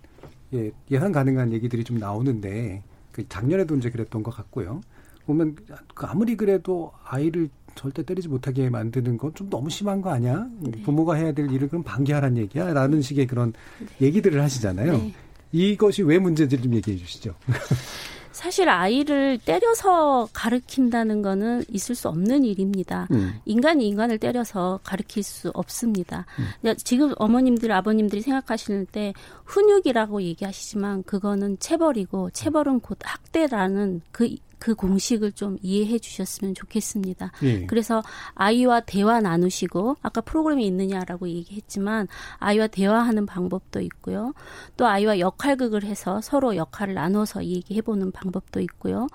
예, 예상 가능한 얘기들이 좀 나오는데 그 작년에도 이제 그랬던 것 같고요. 보면 그 아무리 그래도 아이를 절대 때리지 못하게 만드는 건 좀 너무 심한 거 아니야? 네. 부모가 해야 될 일을 그럼 방기하란 얘기야? 라는 식의 그런 네. 얘기들을 하시잖아요. 네. 이것이 왜 문제인지 좀 얘기해 주시죠. 사실 아이를 때려서 가르킨다는 거는 있을 수 없는 일입니다. 음. 인간이 인간을 때려서 가르칠 수 없습니다. 음. 지금 어머님들, 아버님들이 생각하시는 때 훈육이라고 얘기하시지만 그거는 체벌이고 체벌은 곧 학대라는 그 그 공식을 좀 이해해 주셨으면 좋겠습니다. 예. 그래서 아이와 대화 나누시고 아까 프로그램이 있느냐라고 얘기했지만 아이와 대화하는 방법도 있고요. 또 아이와 역할극을 해서 서로 역할을 나눠서 얘기해 보는 방법도 있고요.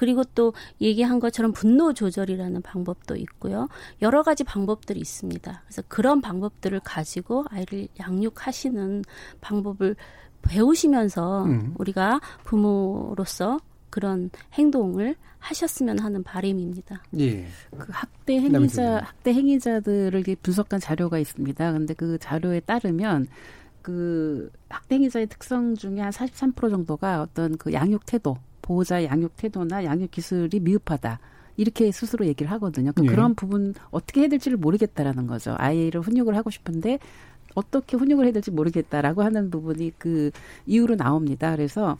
그리고 또 얘기한 것처럼 분노 조절이라는 방법도 있고요. 여러 가지 방법들이 있습니다. 그래서 그런 방법들을 가지고 아이를 양육하시는 방법을 배우시면서 음. 우리가 부모로서 그런 행동을 하셨으면 하는 바람입니다. 예. 그 학대 행위자 학대 행위자들을 분석한 자료가 있습니다. 근데 그 자료에 따르면 그 학대 행위자의 특성 중에 한 43% 정도가 어떤 그 양육 태도, 보호자의 양육 태도나 양육 기술이 미흡하다. 이렇게 스스로 얘기를 하거든요. 그 예. 그런 부분 어떻게 해야 될지를 모르겠다라는 거죠. 아이를 훈육을 하고 싶은데 어떻게 훈육을 해야 될지 모르겠다라고 하는 부분이 그 이유로 나옵니다. 그래서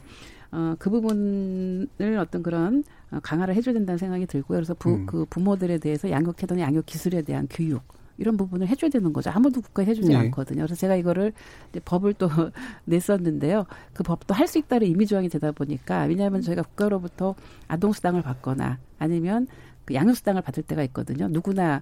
어, 그 부분을 어떤 그런 어, 강화를 해줘야 된다는 생각이 들고요. 그래서 부, 음. 그 부모들에 대해서 양육 태도나 양육 기술에 대한 교육 이런 부분을 해줘야 되는 거죠. 아무도 국가에 해주지 네. 않거든요. 그래서 제가 이거를 이제 법을 또 냈었는데요. 그 법도 할 수 있다는 의미 조항이 되다 보니까 왜냐하면 저희가 국가로부터 아동 수당을 받거나 아니면 그 양육 수당을 받을 때가 있거든요. 누구나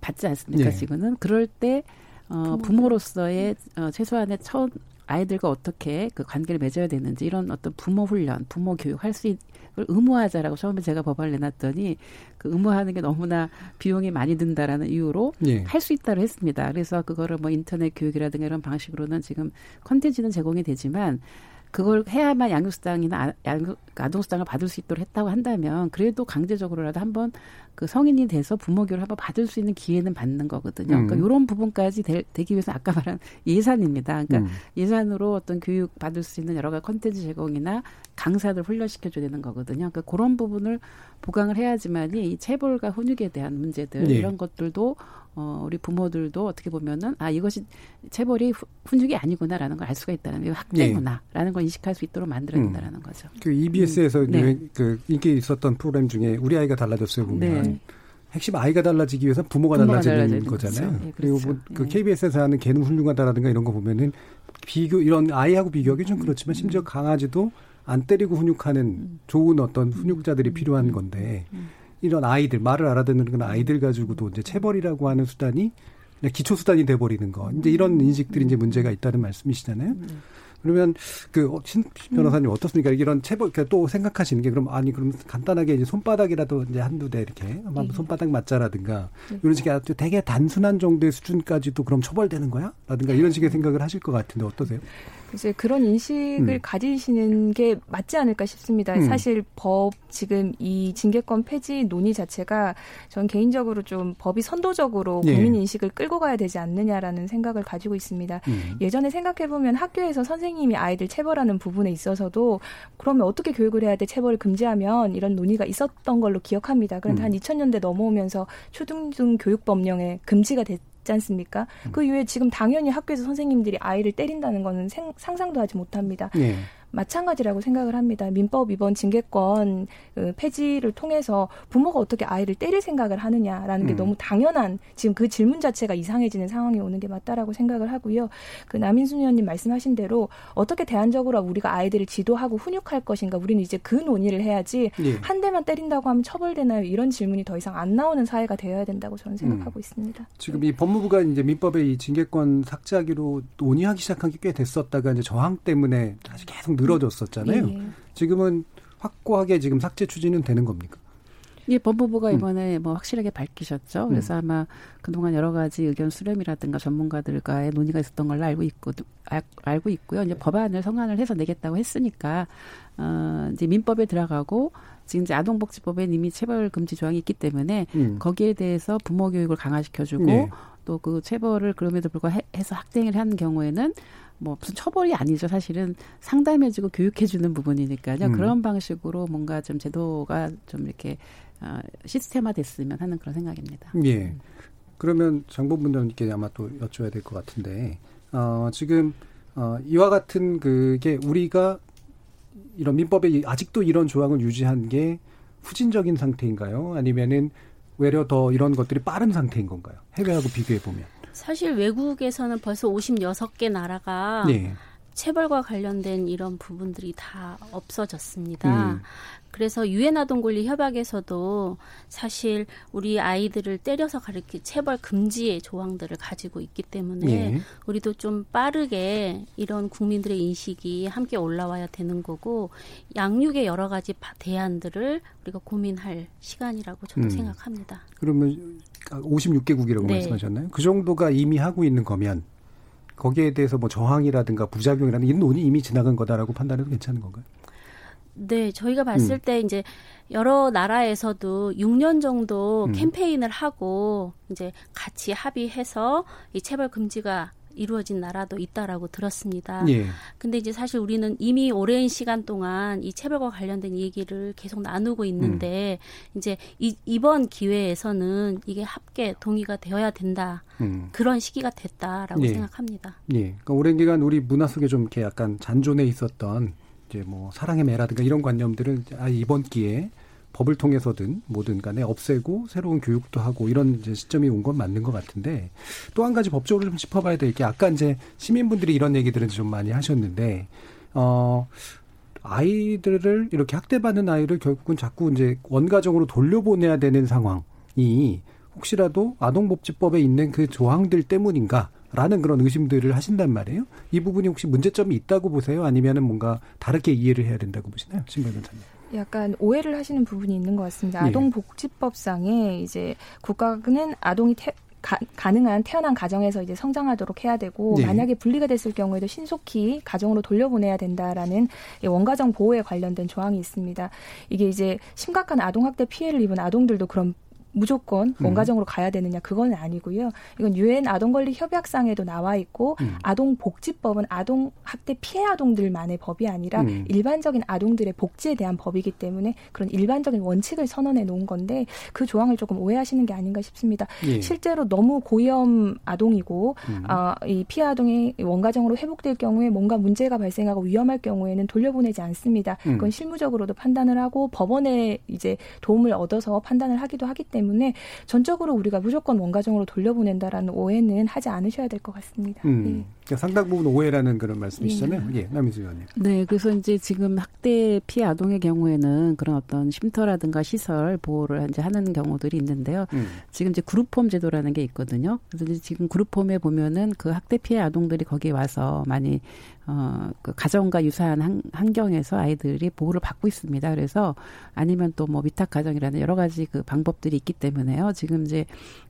받지 않습니까? 네. 지금은 그럴 때 어, 부모로서의 어, 최소한의 첫 아이들과 어떻게 그 관계를 맺어야 되는지 이런 어떤 부모 훈련, 부모 교육 할 수 있, 걸 의무화하자라고 처음에 제가 법안을 내놨더니 그 의무화하는 게 너무나 비용이 많이 든다라는 이유로 예. 할수 있다고 했습니다. 그래서 그거를 뭐 인터넷 교육이라든가 이런 방식으로는 지금 컨텐츠는 제공이 되지만 그걸 해야만 양육수당이나 양육, 아동수당을 받을 수 있도록 했다고 한다면 그래도 강제적으로라도 한번 그 성인이 돼서 부모 교육을 한번 받을 수 있는 기회는 받는 거거든요. 음. 그러니까 이런 부분까지 되, 기 위해서 아까 말한 예산입니다. 그러니까 음. 예산으로 어떤 교육 받을 수 있는 여러 가지 컨텐츠 제공이나 강사들 훈련시켜줘야 되는 거거든요. 그러니까 그런 부분을 보강을 해야지만이 이 체벌과 훈육에 대한 문제들 네. 이런 것들도 어, 우리 부모들도 어떻게 보면은 아 이것이 체벌이 훈육이 아니구나라는 걸 알 수가 있다는 게 학대구나라는 네. 걸 인식할 수 있도록 만들어야 된다는 음. 거죠. 그 EBS에서 음. 네. 그 인기 있었던 프로그램 중에 우리 아이가 달라졌어요 보면 네. 핵심 아이가 달라지기 위해서 부모가, 부모가 달라지는 거잖아요. 네, 그리고 뭐그 KBS에서 네. 하는 개는 훌륭하다라든가 이런 거 보면은 비교 이런 아이하고 비교하기 좀 그렇지만 심지어 강아지도 안 때리고 훈육하는 음. 좋은 어떤 훈육자들이 필요한 건데 이런 아이들 말을 알아듣는 그런 아이들 가지고도 이제 체벌이라고 하는 수단이 기초 수단이 돼 버리는 거. 이제 이런 인식들이 이제 문제가 있다는 말씀이시잖아요. 그러면 그신 변호사님 어떻습니까? 이런 체벌 그러니까 또 생각하시는 게 그럼 아니 그럼 간단하게 이제 손바닥이라도 이제 한두 대 이렇게 한번 네. 손바닥 맞자라든가 네. 이런 식의 아주 되게 단순한 정도의 수준까지도 그럼 처벌되는 거야? 라든가 이런 식의 생각을 하실 것 같은데 어떠세요? 이제 그런 인식을 음. 가지시는 게 맞지 않을까 싶습니다. 음. 사실 법 지금 이 징계권 폐지 논의 자체가 전 개인적으로 좀 법이 선도적으로 예. 국민 인식을 끌고 가야 되지 않느냐라는 생각을 가지고 있습니다. 음. 예전에 생각해 보면 학교에서 선생님이 아이들 체벌하는 부분에 있어서도 그러면 어떻게 교육을 해야 돼? 체벌을 금지하면 이런 논의가 있었던 걸로 기억합니다. 그런데 음. 한 2000년대 넘어오면서 초등중 교육법령에 금지가 됐 있지 않습니까? 음. 그 이후에 지금 당연히 학교에서 선생님들이 아이를 때린다는 거는 생, 상상도 하지 못합니다. 예. 마찬가지라고 생각을 합니다. 민법 이번 징계권 그 폐지를 통해서 부모가 어떻게 아이를 때릴 생각을 하느냐라는 게 음. 너무 당연한 지금 그 질문 자체가 이상해지는 상황이 오는 게 맞다라고 생각을 하고요. 그 남인순 의원님 말씀하신 대로 어떻게 대안적으로 우리가 아이들을 지도하고 훈육할 것인가 우리는 이제 그 논의를 해야지 예. 한 대만 때린다고 하면 처벌되나요? 이런 질문이 더 이상 안 나오는 사회가 되어야 된다고 저는 생각하고 음. 있습니다. 지금 이 법무부가 이제 민법의 이 징계권 삭제하기로 논의하기 시작한 게 꽤 됐었다가 이제 저항 때문에 다시 계속 늘어졌었잖아요. 예. 지금은 확고하게 지금 삭제 추진은 되는 겁니까? 예, 법무부가 음. 이번에 음. 뭐 확실하게 밝히셨죠. 그래서 음. 아마 그동안 여러 가지 의견 수렴이라든가 전문가들과의 논의가 있었던 걸로 알고 있고 알, 알고 있고요. 이제 법안을 성안을 해서 내겠다고 했으니까 어 이제 민법에 들어가고 지금 이제 아동복지법에 이미 체벌 금지 조항이 있기 때문에 음. 거기에 대해서 부모 교육을 강화시켜주고 네. 또그 체벌을 그럼에도 불구하고 해서 학대를 하는 경우에는 뭐 무슨 처벌이 아니죠. 사실은 상담해주고 교육해주는 부분이니까요. 음. 그런 방식으로 뭔가 좀 제도가 좀 이렇게 어, 시스템화 됐으면 하는 그런 생각입니다. 예. 그러면 장 본부장님께 아마 또 여쭤야 될 것 같은데, 어, 지금, 어, 이와 같은 그게 우리가 이런 민법에 아직도 이런 조항을 유지한 게 후진적인 상태인가요? 아니면은 외려 더 이런 것들이 빠른 상태인 건가요? 해외하고 비교해 보면. 사실 외국에서는 벌써 56개 나라가 네. 체벌과 관련된 이런 부분들이 다 없어졌습니다. 음. 그래서 유엔 아동 권리 협약에서도 사실 우리 아이들을 때려서 가르치 체벌 금지의 조항들을 가지고 있기 때문에 예. 우리도 좀 빠르게 이런 국민들의 인식이 함께 올라와야 되는 거고 양육의 여러 가지 대안들을 우리가 고민할 시간이라고 저도 음. 생각합니다. 그러면 56개국이라고 네. 말씀하셨나요? 그 정도가 이미 하고 있는 거면 거기에 대해서 뭐 저항이라든가 부작용이라는 이런 논의 이미 지나간 거다라고 판단해도 괜찮은 건가요? 네, 저희가 봤을 음. 때 이제 여러 나라에서도 6년 정도 음. 캠페인을 하고 이제 같이 합의해서 이 체벌 금지가 이루어진 나라도 있다라고 들었습니다. 예. 근데 이제 사실 우리는 이미 오랜 시간 동안 이 체벌과 관련된 얘기를 계속 나누고 있는데 음. 이제 이, 이번 기회에서는 이게 합계 동의가 되어야 된다. 음. 그런 시기가 됐다라고 예. 생각합니다. 예. 그러니까 오랜 기간 우리 문화 속에 좀 이렇게 약간 잔존해 있었던 이제 뭐 사랑의 매라든가 이런 관념들을 아 이번 기회에 법을 통해서든 뭐든 간에 없애고 새로운 교육도 하고 이런 이제 시점이 온 건 맞는 것 같은데 또 한 가지 법적으로 좀 짚어봐야 될 게 아까 이제 시민분들이 이런 얘기들은 좀 많이 하셨는데 어 아이들을 이렇게 학대받는 아이를 결국은 자꾸 이제 원가정으로 돌려보내야 되는 상황이 혹시라도 아동복지법에 있는 그 조항들 때문인가 라는 그런 의심들을 하신단 말이에요. 이 부분이 혹시 문제점이 있다고 보세요? 아니면은 뭔가 다르게 이해를 해야 된다고 보시나요? 신발 변호사님. 약간 오해를 하시는 부분이 있는 것 같습니다. 예. 아동복지법상에 이제 국가는 아동이 태, 가, 능한 태어난 가정에서 이제 성장하도록 해야 되고 네. 만약에 분리가 됐을 경우에도 신속히 가정으로 돌려보내야 된다라는 원가정 보호에 관련된 조항이 있습니다. 이게 이제 심각한 아동학대 피해를 입은 아동들도 그런 무조건 음. 원가정으로 가야 되느냐 그건 아니고요. 이건 유엔 아동권리 협약상에도 나와 있고 음. 아동복지법은 아동 학대 피해 아동들만의 법이 아니라 음. 일반적인 아동들의 복지에 대한 법이기 때문에 그런 일반적인 원칙을 선언해 놓은 건데 그 조항을 조금 오해하시는 게 아닌가 싶습니다. 예. 실제로 너무 고위험 아동이고 음. 어, 이 피해 아동이 원가정으로 회복될 경우에 뭔가 문제가 발생하고 위험할 경우에는 돌려보내지 않습니다. 음. 그건 실무적으로도 판단을 하고 법원에 이제 도움을 얻어서 판단을 하기도 하기 때문에 때문에 전적으로 우리가 무조건 원가정으로 돌려보낸다라는 오해는 하지 않으셔야 될 것 같습니다. 음. 네. 그러니까 상당 부분 오해라는 그런 말씀이시잖아요. 네. 예, 남희수 의원님. 네, 그래서 이제 지금 학대 피해 아동의 경우에는 그런 어떤 쉼터라든가 시설 보호를 이제 하는 경우들이 있는데요. 음. 지금 이제 그룹홈 제도라는 게 있거든요. 그래서 이제 지금 그룹홈에 보면은 그 학대 피해 아동들이 거기에 와서 많이 어, 그 가정과 유사한 한, 환경에서 아이들이 보호를 받고 있습니다. 그래서 아니면 또 뭐 위탁 가정이라는 여러 가지 그 방법들이 있기 때문에요. 지금 이제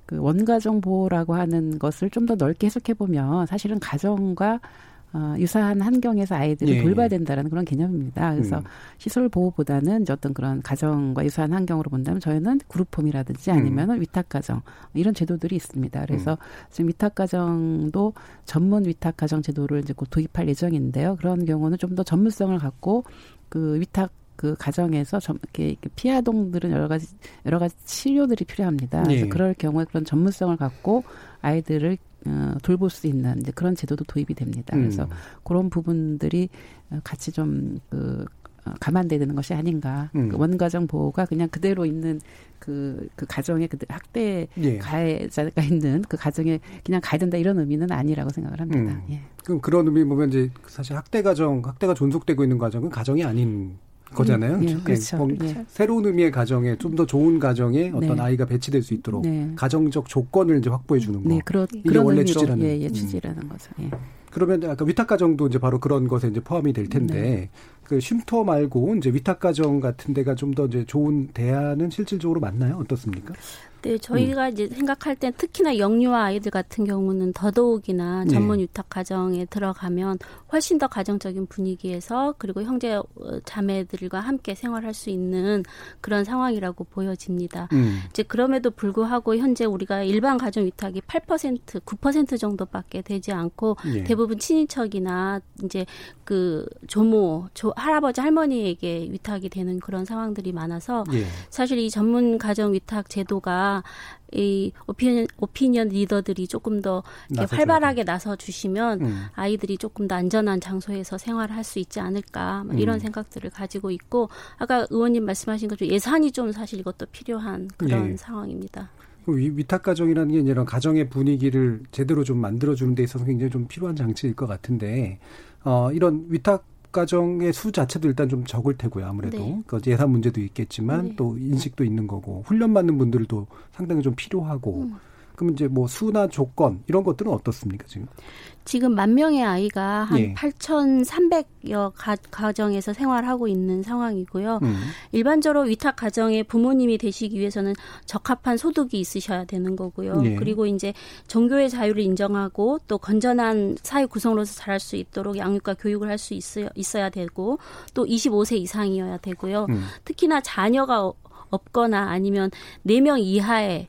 그 원가정 보호라고 하는 것을 좀 더 넓게 해석해 보면 사실은 가정과 어, 유사한 환경에서 아이들을 예. 돌봐야 된다라는 그런 개념입니다. 그래서 음. 시설 보호보다는 이제 어떤 그런 가정과 유사한 환경으로 본다면 저희는 그룹홈이라든지 아니면 음. 위탁 가정 이런 제도들이 있습니다. 그래서 음. 지금 위탁 가정도 전문 위탁 가정 제도를 이제 곧 도입할 예정인데요. 그런 경우는 좀 더 전문성을 갖고 그 위탁 그 가정에서 좀 이렇게 피해 아동들은 여러 가지 여러 가지 치료들이 필요합니다. 그래서 예. 그럴 경우에 그런 전문성을 갖고 아이들을 어, 돌볼 수 있는 이제 그런 제도도 도입이 됩니다. 그래서 음. 그런 부분들이 같이 좀그 어, 감안돼야 되는 것이 아닌가. 음. 그 원가정 보호가 그냥 그대로 있는 그, 그 가정에 그 학대 예. 가해자가 있는 그 가정에 그냥 가야 된다 이런 의미는 아니라고 생각을 합니다. 음. 예. 그럼 그런 의미 보면 이제 사실 학대 가정, 학대가 존속되고 있는 가정은 가정이 아닌 거잖아요. 예, 예 그렇죠. 예. 새로운 의미의 가정에 좀 더 좋은 가정에 어떤 네. 아이가 배치될 수 있도록 네. 가정적 조건을 이제 확보해 주는 거. 네, 그런 이게 원래 취지라는 예, 예, 취지라는 음. 거죠. 예. 그러면 아까 위탁 가정도 이제 바로 그런 것에 이제 포함이 될 텐데 네. 그 쉼터 말고 이제 위탁 가정 같은 데가 좀 더 이제 좋은 대안은 실질적으로 맞나요? 어떻습니까? 네, 저희가 음. 이제 생각할 땐 특히나 영유아 아이들 같은 경우는 더더욱이나 네. 전문 유탁 가정에 들어가면 훨씬 더 가정적인 분위기에서 그리고 형제 어, 자매들과 함께 생활할 수 있는 그런 상황이라고 보여집니다. 음. 이제 그럼에도 불구하고 현재 우리가 일반 가정 위탁이 8% 9% 정도밖에 되지 않고 예. 대부분 친인척이나 이제 그 조모, 조, 할아버지 할머니에게 위탁이 되는 그런 상황들이 많아서 예. 사실 이 전문 가정 위탁 제도가 이 오피니언, 오피니언 리더들이 조금 더 활발하게 나서 주시면 음. 아이들이 조금 더 안전한 장소에서 생활을 할 수 있지 않을까 뭐 이런 음. 생각들을 가지고 있고 아까 의원님 말씀하신 것처럼 예산이 좀 사실 이것도 필요한 그런 예. 상황입니다. 위탁 가정이라는 게 이런 가정의 분위기를 제대로 좀 만들어주는 데 있어서 굉장히 좀 필요한 장치일 것 같은데 어, 이런 위탁 가정의 수 자체도 일단 좀 적을 테고요. 아무래도 네. 그 예산 문제도 있겠지만 네. 또 인식도 있는 거고 훈련 받는 분들도 상당히 좀 필요하고 음. 그럼 이제 뭐 수나 조건 이런 것들은 어떻습니까 지금? 지금 만 명의 아이가 한 예. 8,300여 가, 가정에서 생활하고 있는 상황이고요. 음. 일반적으로 위탁 가정의 부모님이 되시기 위해서는 적합한 소득이 있으셔야 되는 거고요. 예. 그리고 이제 종교의 자유를 인정하고 또 건전한 사회 구성으로서 자랄 수 있도록 양육과 교육을 할 수 있어야, 되고 또 25세 이상이어야 되고요. 음. 특히나 자녀가 없거나 아니면 4명 이하의 예,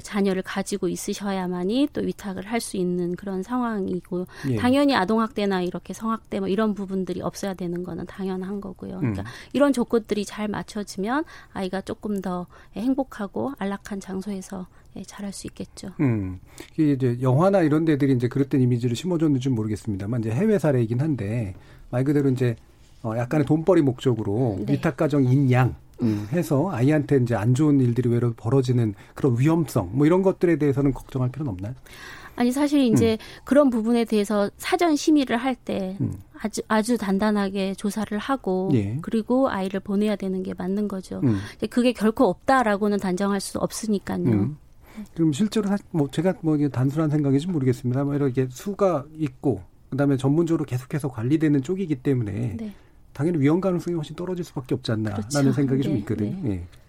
자녀를 가지고 있으셔야만이 또 위탁을 할 수 있는 그런 상황이고 예. 당연히 아동학대나 이렇게 성학대 뭐 이런 부분들이 없어야 되는 거는 당연한 거고요. 그러니까 음. 이런 조건들이 잘 맞춰지면 아이가 조금 더 행복하고 안락한 장소에서 예, 잘할 수 있겠죠. 음. 이게 이제 영화나 이런 데들이 이제 그릇된 이미지를 심어줬는지 모르겠습니다만 이제 해외 사례이긴 한데 말 그대로 이제 어 약간의 돈벌이 목적으로 네. 위탁 가정 인양 음, 해서 아이한테 이제 안 좋은 일들이 외로 벌어지는 그런 위험성 뭐 이런 것들에 대해서는 걱정할 필요는 없나요? 아니 사실 이제 음. 그런 부분에 대해서 사전 심의를 할때 음. 아주 아주 단단하게 조사를 하고 예. 그리고 아이를 보내야 되는 게 맞는 거죠. 음. 그게 결코 없다라고는 단정할 수 없으니까요. 음. 그럼 실제로 사실 뭐 제가 뭐 이게 단순한 생각인지 모르겠습니다. 뭐 이렇게 수가 있고 그다음에 전문적으로 계속해서 관리되는 쪽이기 때문에 네. 당연히 위험 가능성이 훨씬 떨어질 수밖에 없지 않나라는 그렇죠. 생각이 네, 좀 있거든요. 네. 예.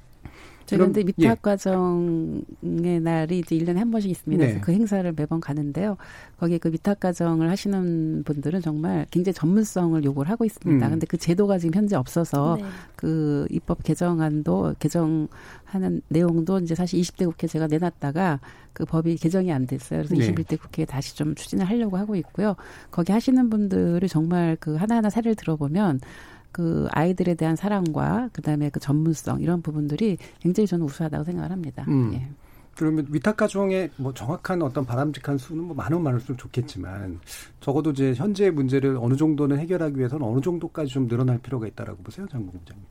저희가 근데 위탁 예. 과정의 날이 이제 1년에 한 번씩 있습니다. 네. 그래서 그 행사를 매번 가는데요. 거기 그 위탁 과정을 하시는 분들은 정말 굉장히 전문성을 요구를 하고 있습니다. 음. 근데 그 제도가 지금 현재 없어서 네. 그 입법 개정안도 개정하는 내용도 이제 사실 20대 국회 제가 내놨다가 그 법이 개정이 안 됐어요. 그래서 네. 21대 국회에 다시 좀 추진을 하려고 하고 있고요. 거기 하시는 분들이 정말 그 하나하나 사례를 들어보면 그 아이들에 대한 사랑과 그다음에 그 전문성 이런 부분들이 굉장히 저는 우수하다고 생각을 합니다. 음. 예. 그러면 위탁 가정의 뭐 정확한 어떤 바람직한 수는 뭐 많으면 많을수록 좋겠지만 적어도 이제 현재의 문제를 어느 정도는 해결하기 위해서는 어느 정도까지 좀 늘어날 필요가 있다라고 보세요, 장국장님.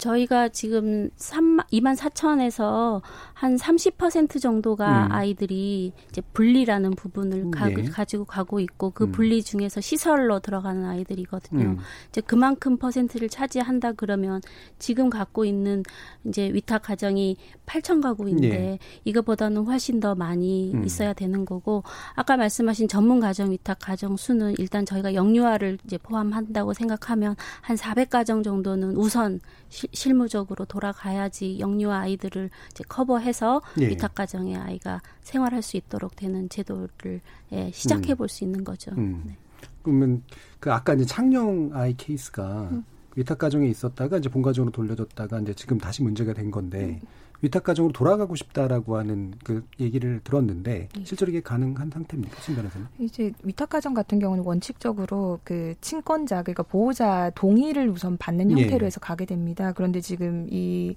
저희가 지금 3, 2만 4천에서 한 30% 정도가 음. 아이들이 이제 분리라는 부분을 음, 가, 네. 가지고 가고 있고 그 음. 분리 중에서 시설로 들어가는 아이들이거든요. 음. 이제 그만큼 퍼센트를 차지한다 그러면 지금 갖고 있는 이제 위탁 가정이 8천 가구인데 네. 이거보다는 훨씬 더 많이 음. 있어야 되는 거고 아까 말씀하신 전문 가정 위탁 가정 수는 일단 저희가 영유아를 이제 포함한다고 생각하면 한 400가정 정도는 우선 시, 실무적으로 돌아가야지 영유아 아이들을 이제 커버해서 예. 위탁 가정의 아이가 생활할 수 있도록 되는 제도를 예, 시작해 볼수 음. 있는 거죠. 음. 네. 그러면 그 아까 이제 창녕 아이 케이스가 음. 위탁 가정에 있었다가 이제 본 가정으로 돌려졌다가 이제 지금 다시 문제가 된 건데 음. 위탁 가정으로 돌아가고 싶다라고 하는 그 얘기를 들었는데 네. 실제로 이게 가능한 상태입니까, 신 변호사님? 이제 위탁 가정 같은 경우는 원칙적으로 그 친권자 그러니까 보호자 동의를 우선 받는 예. 형태로 해서 가게 됩니다. 그런데 지금 이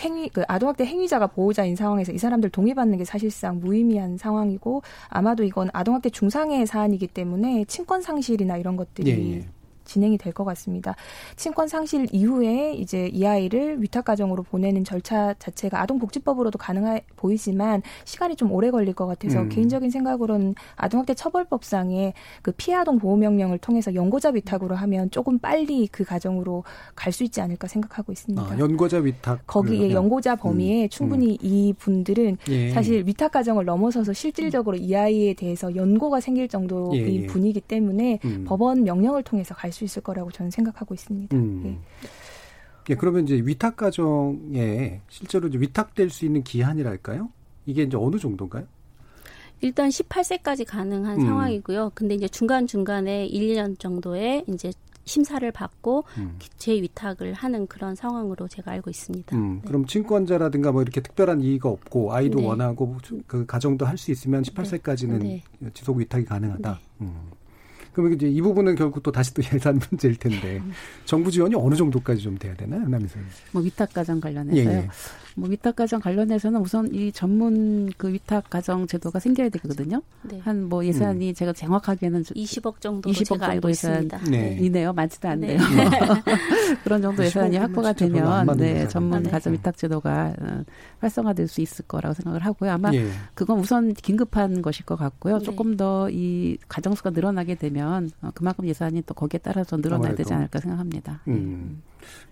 행위 그 아동학대 행위자가 보호자인 상황에서 이 사람들 동의받는 게 사실상 무의미한 상황이고 아마도 이건 아동학대 중상의 사안이기 때문에 친권 상실이나 이런 것들이 예, 예. 진행이 될 것 같습니다. 친권 상실 이후에 이제 이 아이를 위탁 가정으로 보내는 절차 자체가 아동복지법으로도 가능해 보이지만 시간이 좀 오래 걸릴 것 같아서 음. 개인적인 생각으로는 아동학대 처벌법상의 그 피아동 보호 명령을 통해서 연고자 위탁으로 하면 조금 빨리 그 가정으로 갈 수 있지 않을까 생각하고 있습니다. 아, 연고자 위탁 거기에 연고자 범위에 음. 충분히 음. 이 분들은 예. 사실 위탁 가정을 넘어서서 실질적으로 이 아이에 대해서 연고가 생길 정도의 예. 예. 분이기 때문에 음. 법원 명령을 통해서 갈수 있을 거라고 저는 생각하고 있습니다. 음. 예. 예, 그러면 이제 위탁 가정에 실제로 이제 위탁될 수 있는 기한이랄까요? 이게 이제 어느 정도인가요? 일단 18세까지 가능한 음. 상황이고요. 근데 이제 중간중간에 1년 정도의 이제 심사를 받고 음. 재위탁을 하는 그런 상황으로 제가 알고 있습니다. 음, 네. 그럼 친권자라든가 뭐 이렇게 특별한 이의가 없고 아이도 네. 원하고 그 가정도 할 수 있으면 18세까지는 네. 지속 위탁이 가능하다. 네. 음. 그러면 이제 이 부분은 결국 또 다시 또 예산 문제일 텐데 정부 지원이 어느 정도까지 좀 돼야 되나요, 남이선? 뭐 위탁 가정 관련해서요. 예, 예. 뭐 위탁 가정 관련해서는 우선 이 전문 그 위탁 가정 제도가 생겨야 되거든요. 네. 한뭐 예산이 음. 제가 정확하게는 20억 정도 20억 정도 예산이네요. 많지도 않네요. 네. 그런 정도 예산이 확보가 되면 네, 전문 네. 가정 위탁 제도가 어, 활성화될 수 있을 거라고 생각을 하고요. 아마 예. 그건 우선 긴급한 것일 것 같고요. 네. 조금 더 이 가정 수가 늘어나게 되면 어, 그만큼 예산이 또 거기에 따라서 늘어나야 되지 않을까 생각합니다. 음.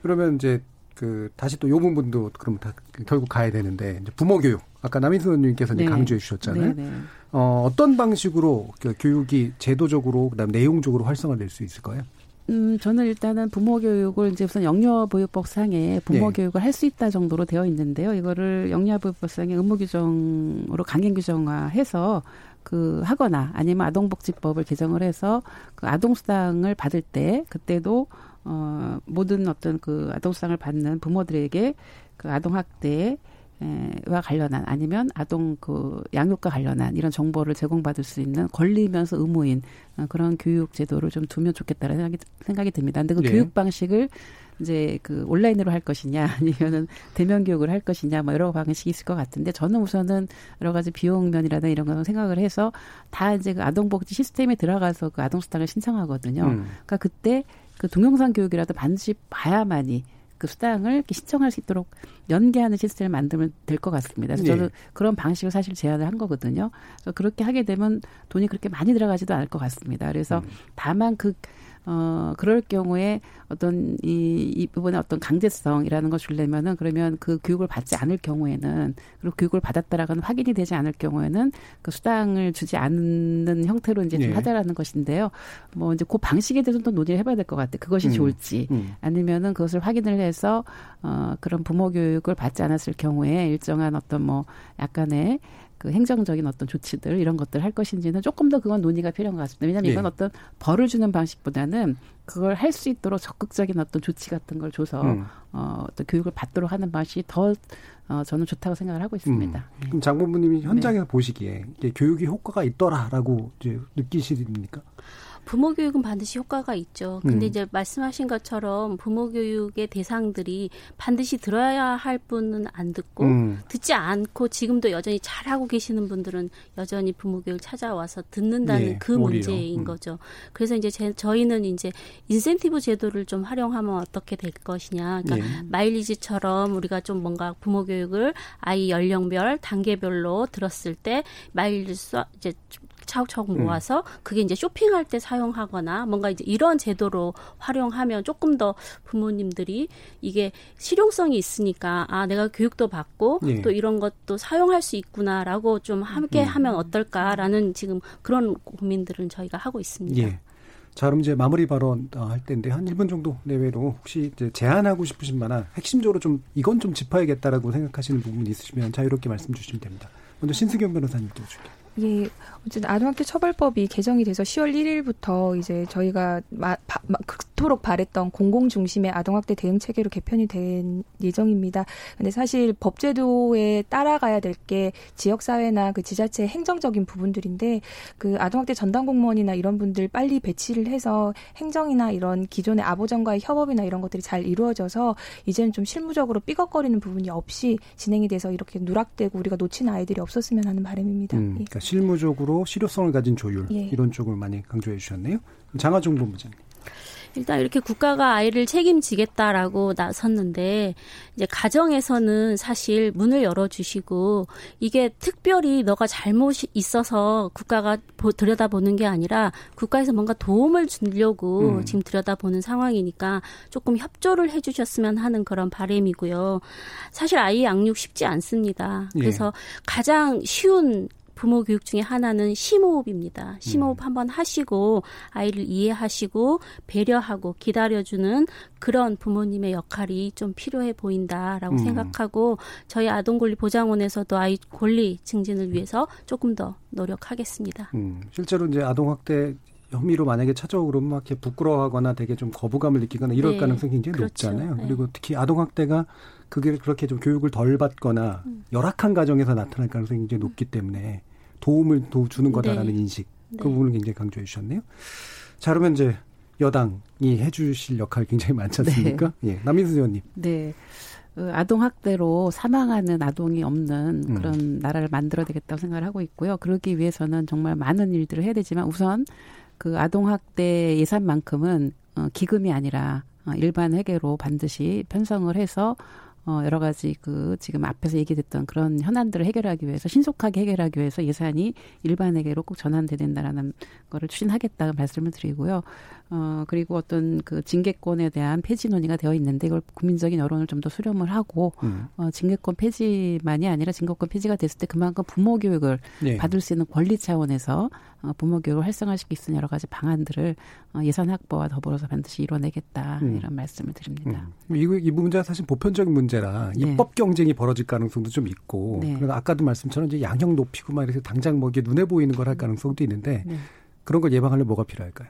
그러면 이제 그 다시 또 요 부분도 그럼 다 결국 가야 되는데 부모 교육 아까 남인수 의원님께서 네. 강조해 주셨잖아요. 네, 네. 어, 어떤 방식으로 그 교육이 제도적으로 그다음 내용적으로 활성화될 수 있을까요? 음, 저는 일단은 부모 교육을 이제 우선 영유아보육법 상에 부모 네. 교육을 할 수 있다 정도로 되어 있는데요. 이거를 영유아보육법 상의 의무 규정으로 강행 규정화해서 그 하거나 아니면 아동복지법을 개정을 해서 그 아동수당을 받을 때 그때도 어, 모든 어떤 그 아동수당을 받는 부모들에게 그 아동학대 와 관련한 아니면 아동 그 양육과 관련한 이런 정보를 제공받을 수 있는 권리면서 의무인 어, 그런 교육 제도를 좀 두면 좋겠다는 생각이 생각이 듭니다. 근데 그 네. 교육 방식을 이제 그 온라인으로 할 것이냐 아니면은 대면 교육을 할 것이냐 뭐 여러 방식이 있을 것 같은데 저는 우선은 여러 가지 비용 면이라든 이런 거 생각을 해서 다 이제 그 아동복지 시스템에 들어가서 그 아동수당을 신청하거든요. 음. 그러니까 그때 그 동영상 교육이라도 반드시 봐야만이 그 수당을 신청할 수 있도록 연계하는 시스템을 만들면 될 것 같습니다. 그래서 네. 저는 그런 방식을 사실 제안을 한 거거든요. 그래서 그렇게 하게 되면 돈이 그렇게 많이 들어가지도 않을 것 같습니다. 그래서 음. 다만 그 어, 그럴 경우에 어떤 이, 이 부분에 어떤 강제성이라는 걸 주려면은 그러면 그 교육을 받지 않을 경우에는 그리고 교육을 받았다라고는 확인이 되지 않을 경우에는 그 수당을 주지 않는 형태로 이제 좀 예. 하자라는 것인데요. 뭐 이제 그 방식에 대해서는 또 논의를 해봐야 될 것 같아요. 그것이 음. 좋을지 음. 아니면은 그것을 확인을 해서 어, 그런 부모 교육을 받지 않았을 경우에 일정한 어떤 뭐 약간의 그 행정적인 어떤 조치들 이런 것들 할 것인지는 조금 더 그건 논의가 필요한 것 같습니다. 왜냐하면 예. 이건 어떤 벌을 주는 방식보다는 그걸 할 수 있도록 적극적인 어떤 조치 같은 걸 줘서 음. 어, 또 교육을 받도록 하는 방식이 더 어, 저는 좋다고 생각을 하고 있습니다. 음. 그럼 장본부님이 현장에서 네. 보시기에 교육이 효과가 있더라라고 이제 느끼십니까? 부모 교육은 반드시 효과가 있죠. 근데 음. 이제 말씀하신 것처럼 부모 교육의 대상들이 반드시 들어야 할 분은 안 듣고 음. 듣지 않고 지금도 여전히 잘하고 계시는 분들은 여전히 부모 교육을 찾아와서 듣는다는 네, 그 오히려. 문제인 음. 거죠. 그래서 이제 제, 저희는 이제 인센티브 제도를 좀 활용하면 어떻게 될 것이냐. 그러니까 네. 마일리지처럼 우리가 좀 뭔가 부모 교육을 아이 연령별 단계별로 들었을 때 마일리지 이제 차곡차곡 음. 모아서 음. 그게 이제 쇼핑할 때 사용하거나 뭔가 이제 이런 제도로 활용하면 조금 더 부모님들이 이게 실용성이 있으니까 아 내가 교육도 받고 예. 또 이런 것도 사용할 수 있구나라고 좀 함께 음. 하면 어떨까라는 지금 그런 고민들은 저희가 하고 있습니다. 예. 자, 그럼 이제 마무리 발언 어, 할 때인데 한 1분 정도 내외로 혹시 이제 제안하고 싶으신 만한 핵심적으로 좀 이건 좀 짚어야겠다라고 생각하시는 부분이 있으시면 자유롭게 말씀 주시면 됩니다. 먼저 신승경 변호사님 들어줄게요. 예, 어쨌든 아동학대 처벌법이 개정이 돼서 10월 1일부터 이제 저희가 마, 바, 마, 그토록 바랬던 공공 중심의 아동학대 대응 체계로 개편이 된 예정입니다. 근데 사실 법제도에 따라가야 될 게 지역사회나 그 지자체 행정적인 부분들인데 그 아동학대 전담 공무원이나 이런 분들 빨리 배치를 해서 행정이나 이런 기존의 아보정과의 협업이나 이런 것들이 잘 이루어져서 이제는 좀 실무적으로 삐걱거리는 부분이 없이 진행이 돼서 이렇게 누락되고 우리가 놓치는 아이들이 없었으면 하는 바람입니다. 음, 그러니까 실무적으로 실효성을 가진 조율 예. 이런 쪽을 많이 강조해 주셨네요. 장하종 본부장님. 일단 이렇게 국가가 아이를 책임지겠다라고 나섰는데 이제 가정에서는 사실 문을 열어주시고 이게 특별히 너가 잘못이 있어서 국가가 들여다보는 게 아니라 국가에서 뭔가 도움을 주려고 음. 지금 들여다보는 상황이니까 조금 협조를 해주셨으면 하는 그런 바램이고요. 사실 아이 양육 쉽지 않습니다. 예. 그래서 예. 가장 쉬운 부모 교육 중에 하나는 심호흡입니다. 심호흡 음. 한번 하시고 아이를 이해하시고 배려하고 기다려주는 그런 부모님의 역할이 좀 필요해 보인다라고 음. 생각하고 저희 아동권리 보장원에서도 아이 권리 증진을 위해서 조금 더 노력하겠습니다. 음. 실제로 이제 아동학대 혐의로 만약에 찾아오고 그러면 막 이렇게 부끄러워하거나 되게 좀 거부감을 느끼거나 이럴 네. 가능성이 굉장히 그렇죠. 높잖아요. 네. 그리고 특히 아동학대가 그게 그렇게 좀 교육을 덜 받거나 음. 열악한 가정에서 나타날 가능성이 굉장히 높기 때문에 도움을 도 주는 거다라는 네. 인식 그 네. 부분을 굉장히 강조해 주셨네요. 자 그러면 이제 여당이 해주실 역할 굉장히 많지 않습니까? 네. 예, 남인수 의원님. 네. 그 아동 학대로 사망하는 아동이 없는 음. 그런 음. 나라를 만들어야 되겠다고 생각을 하고 있고요. 그러기 위해서는 정말 많은 일들을 해야 되지만 우선 그 아동 학대 예산만큼은 어, 기금이 아니라 어, 일반 회계로 반드시 편성을 해서 어, 여러 가지 그 지금 앞에서 얘기됐던 그런 현안들을 해결하기 위해서 신속하게 해결하기 위해서 예산이 일반에게로 꼭 전환돼야 된다라는 거를 추진하겠다는 말씀을 드리고요. 어, 그리고 어떤 그 징계권에 대한 폐지 논의가 되어 있는데 이걸 국민적인 여론을 좀 더 수렴을 하고 음. 어, 징계권 폐지만이 아니라 징계권 폐지가 됐을 때 그만큼 부모 교육을 네. 받을 수 있는 권리 차원에서 어, 부모 교육을 활성화시킬 수 있는 여러 가지 방안들을 어, 예산 확보와 더불어서 반드시 이뤄내겠다 음. 이런 말씀을 드립니다. 음. 이, 이 문제가 사실 보편적인 문제라 네. 입법 경쟁이 벌어질 가능성도 좀 있고 네. 그래서 아까도 말씀처럼 이제 양형 높이고 막 이렇게 당장 뭐 이게 눈에 보이는 걸 할 가능성도 있는데 네. 그런 걸 예방하려면 뭐가 필요할까요?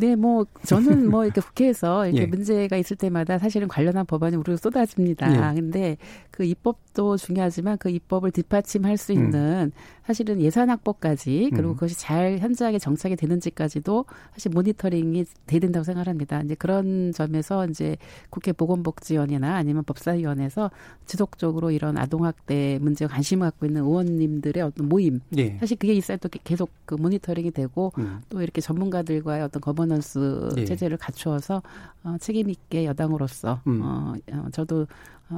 네, 뭐 저는 뭐 이렇게 국회에서 이렇게 예. 문제가 있을 때마다 사실은 관련한 법안이 우리로 쏟아집니다. 예. 근데 그 입법도 중요하지만 그 입법을 뒷받침할 수 음. 있는 음. 사실은 예산 확보까지 그리고 음. 그것이 잘 현저하게 정착이 되는지까지도 사실 모니터링이 돼야 된다고 생각합니다. 이제 그런 점에서 이제 국회 보건복지위원회나 아니면 법사위원회에서 지속적으로 이런 아동학대 문제에 관심을 갖고 있는 의원님들의 어떤 모임 예. 사실 그게 있어야 또 계속 그 모니터링이 되고 음. 또 이렇게 전문가들과의 어떤 거번 거버넌스 예. 체제를 갖추어서 어, 책임 있게 여당으로서 음. 어, 어, 저도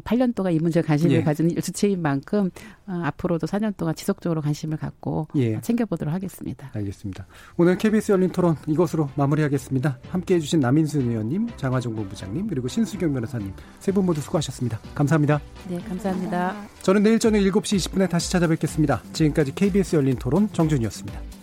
8년 어, 동안 이 문제에 관심을 예. 가진 주체인 만큼 어, 앞으로도 4년 동안 지속적으로 관심을 갖고 예. 챙겨보도록 하겠습니다. 알겠습니다. 오늘 KBS 열린 토론 이것으로 마무리하겠습니다. 함께해 주신 남인순 의원님, 장화정 본부장님, 그리고 신수경 변호사님 세 분 모두 수고하셨습니다. 감사합니다. 네, 감사합니다. 저는 내일 저녁 7시 20분에 다시 찾아뵙겠습니다. 지금까지 KBS 열린 토론 정준이었습니다.